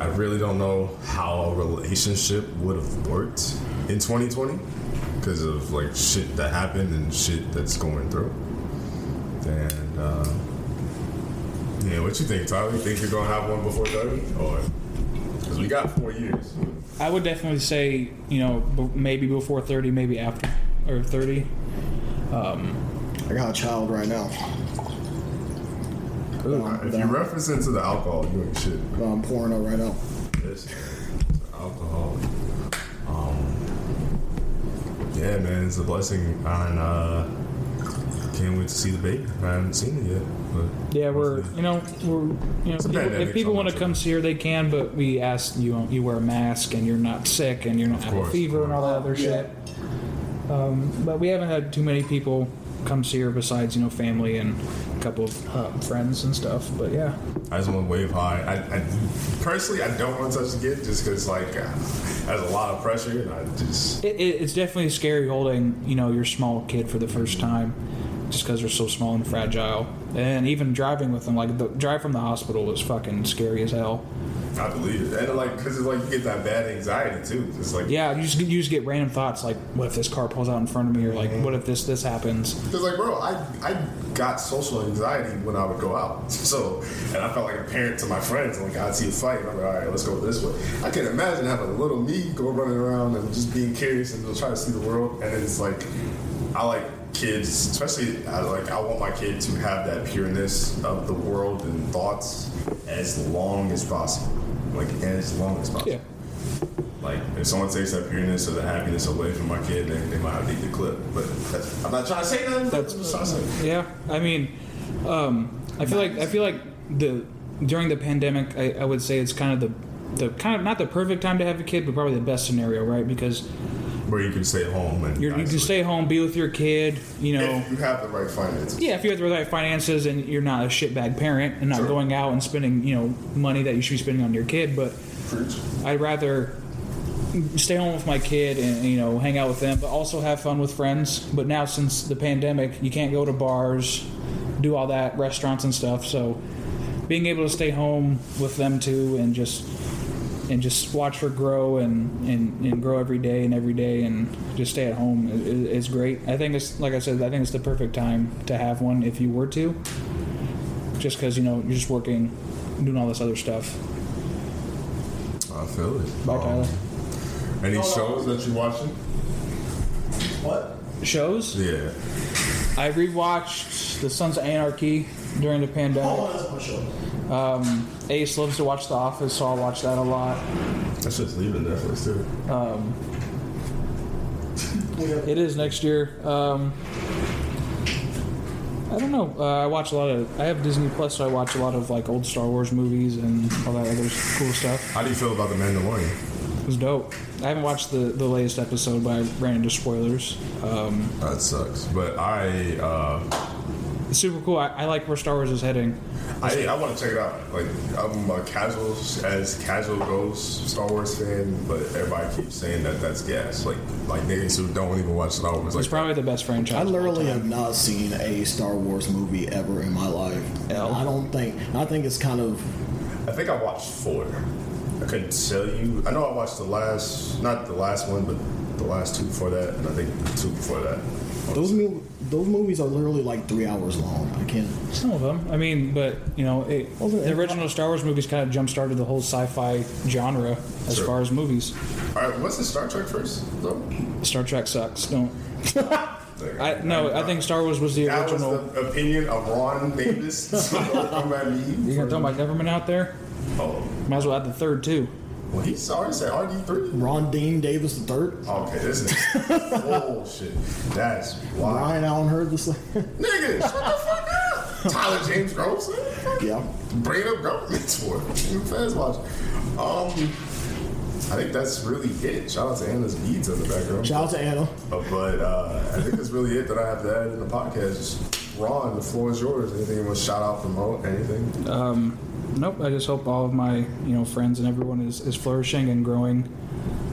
I really don't know how a relationship would have worked in 2020 because of like shit that happened and shit that's going through. And uh, Yeah, what you think, Tyler? You think you're gonna have one before thirty, or because we got four years? I would definitely say, you know, b- maybe before 30, maybe after or 30. Um, I got a child right now. If you reference into the alcohol, you ain't shit. I'm pouring it right now. It's alcohol. Um, yeah, man, it's a blessing, and uh, can't wait to see the baby. I haven't seen it yet, but Yeah, we're you know we're you know people, if people so want to come see her, they can, but we ask you you wear a mask and you're not sick and you're not having a course, fever and all that other shit. Um, but we haven't had too many people come see her besides you know family and a couple of um, friends and stuff. But yeah, I just want to wave high. I, I personally, I don't want to touch the kid just because like uh, there's a lot of pressure, and I just it, it, it's definitely scary holding you know your small kid for the first time, just because they're so small and fragile. And even driving with them, like the drive from the hospital was fucking scary as hell. I believe it, and like because it's like you get that bad anxiety too. It's like Yeah, you just you just get random thoughts like, what if this car pulls out in front of me, or like, what if this this happens? Because like, bro, I I got social anxiety when I would go out. So, and I felt like a parent to my friends. Like I'd see a fight, and I'm like, all right, let's go this way. I can imagine having a little me go running around and just being curious and just try to see the world. And it's like, I like kids, especially I like I want my kid to have that pureness of the world and thoughts as long as possible. Like as long as possible. Yeah, Like if someone takes that pureness or the happiness away from my kid, then they might have to eat the clip. But that's, I'm not trying to say nothing. That's- what I'm just trying to say. yeah. I mean, um, I feel like I feel like the during the pandemic, I, I would say it's kind of the the kind of not the perfect time to have a kid, but probably the best scenario, right? Because where you can stay home and you're, you can stay home, be with your kid, you know. if you have the right finances. Yeah, if you have the right finances and you're not a shitbag parent and not Sure. going out and spending, you know, money that you should be spending on your kid, but Preach. I'd rather stay home with my kid and you know hang out with them, but also have fun with friends. But now since the pandemic, you can't go to bars, do all that, restaurants and stuff. So being able to stay home with them too and just and just watch her grow and, and, and grow every day and every day and just stay at home is, is great. I think it's like I said, I think it's the perfect time to have one if you were to. Just because you know you're just working, doing all this other stuff. I feel it. Bye, Um, Tyler. Any shows that you're watching? What? Shows. Yeah. I rewatched The Sons of Anarchy during the pandemic. Oh, that's my show. Um, Ace loves to watch The Office, so I'll watch that a lot. That's just leaving Netflix too. Um, It is next year. Um, I don't know. Uh, I watch a lot of. I have Disney Plus, so I watch a lot of like old Star Wars movies and all that other cool stuff. How do you feel about the Mandalorian? It was dope. I haven't watched the, the latest episode, but I ran into spoilers. Um, That sucks. But I, uh, it's super cool. I, I like where Star Wars is heading. I, I want to check it out. Like I'm a casual as casual goes Star Wars fan, but everybody keeps saying that that's gas. Like like niggas who don't even watch Star Wars. It's Like probably the best franchise. I of all literally time. have not seen a Star Wars movie ever in my life. And L. I don't think. I think it's kind of. I think I watched four. I couldn't tell you. I know I watched the last, not the last one, but the last two before that, and I think the two before that. Those mo- those movies are literally like three hours long. I can't. Some of them. I mean, but you know, it, Well, the- the original Star Wars movies kind of jump started the whole sci-fi genre as Sure. far as movies. All right, what's the Star Trek first? Though? Star Trek sucks. Don't. I no. I think Star Wars was the that was original. the opinion of Ron Davis. So don't me. You gonna talk about government out there? Oh, Might as well add the third too. Well, he's already said RD three. Ron Dean Davis the third. Okay, this is bullshit. That's wild. Ryan Allen heard this. Nigga, shut the fuck up. Tyler James Gross. yeah. Bring up governments for it. Fast watch. Um, I think that's really it. Shout out to Anna's beads in the background. Shout out to Anna. Uh, but uh, I think that's really it that I have to add in the podcast. Ron, the floor is yours. Anything you want to shout out, promote, anything? Um, nope. I just hope all of my you know friends and everyone is, is flourishing and growing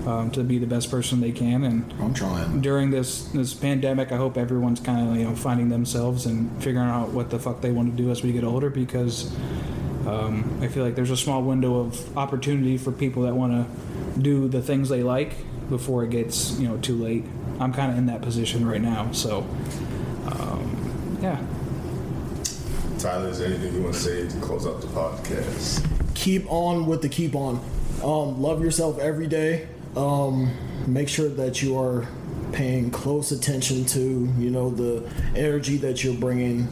um, to be the best person they can. And I'm trying. during this this pandemic, I hope everyone's kind of you know finding themselves and figuring out what the fuck they want to do as we get older because um, I feel like there's a small window of opportunity for people that want to do the things they like before it gets you know too late. I'm kind of in that position right now, so um, yeah. Tyler, is there anything you want to say to close up the podcast? keep on with the keep on. Um, love yourself every day. Um, make sure that you are paying close attention to you know the energy that you're bringing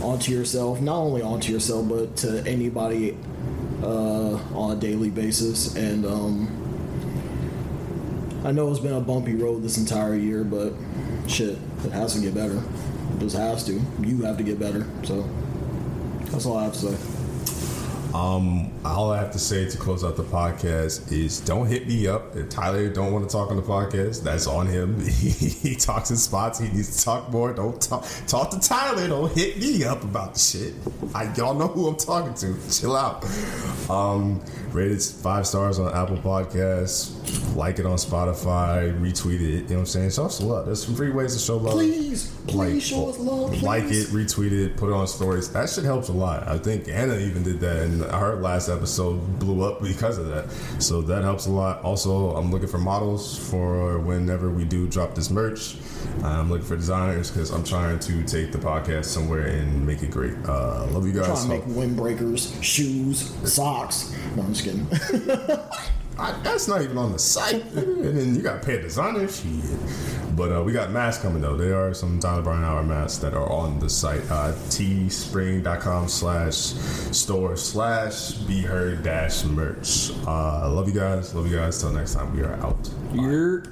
onto yourself, not only onto yourself but to anybody uh, on a daily basis. And um, I know it's been a bumpy road this entire year, but shit, it has to get better. Just has to. You have to get better. So that's all I have to say. Um, all I have to say to close out the podcast is don't hit me up. If Tyler don't want to talk on the podcast, that's on him. He, he talks in spots. He needs to talk more. Don't talk talk to Tyler. Don't hit me up about the shit. I, y'all know who I'm talking to. Chill out. Um, rated five stars on Apple Podcasts. Like it on Spotify. Retweet it. You know what I'm saying? Show us love. There's some free ways to show love. Please, please show us love. Please. Like it, retweet it, put it on stories. That shit helps a lot. I think Anna even did that, and I heard last episode blew up because of that. So that helps a lot. Also, I'm looking for models for whenever we do drop this merch. I'm looking for designers because I'm trying to take the podcast somewhere and make it great. Uh, love you guys. I'm Trying to make windbreakers, shoes, socks. No, I'm just kidding. I, that's not even on the site. and then you got to pay a designer. Shit. But uh, we got masks coming though. There are some Tyler Brian Hour masks that are on the site. Uh, teespring.com slash store slash be heard dash merch. Uh, love you guys. Love you guys. Till next time, we are out. You're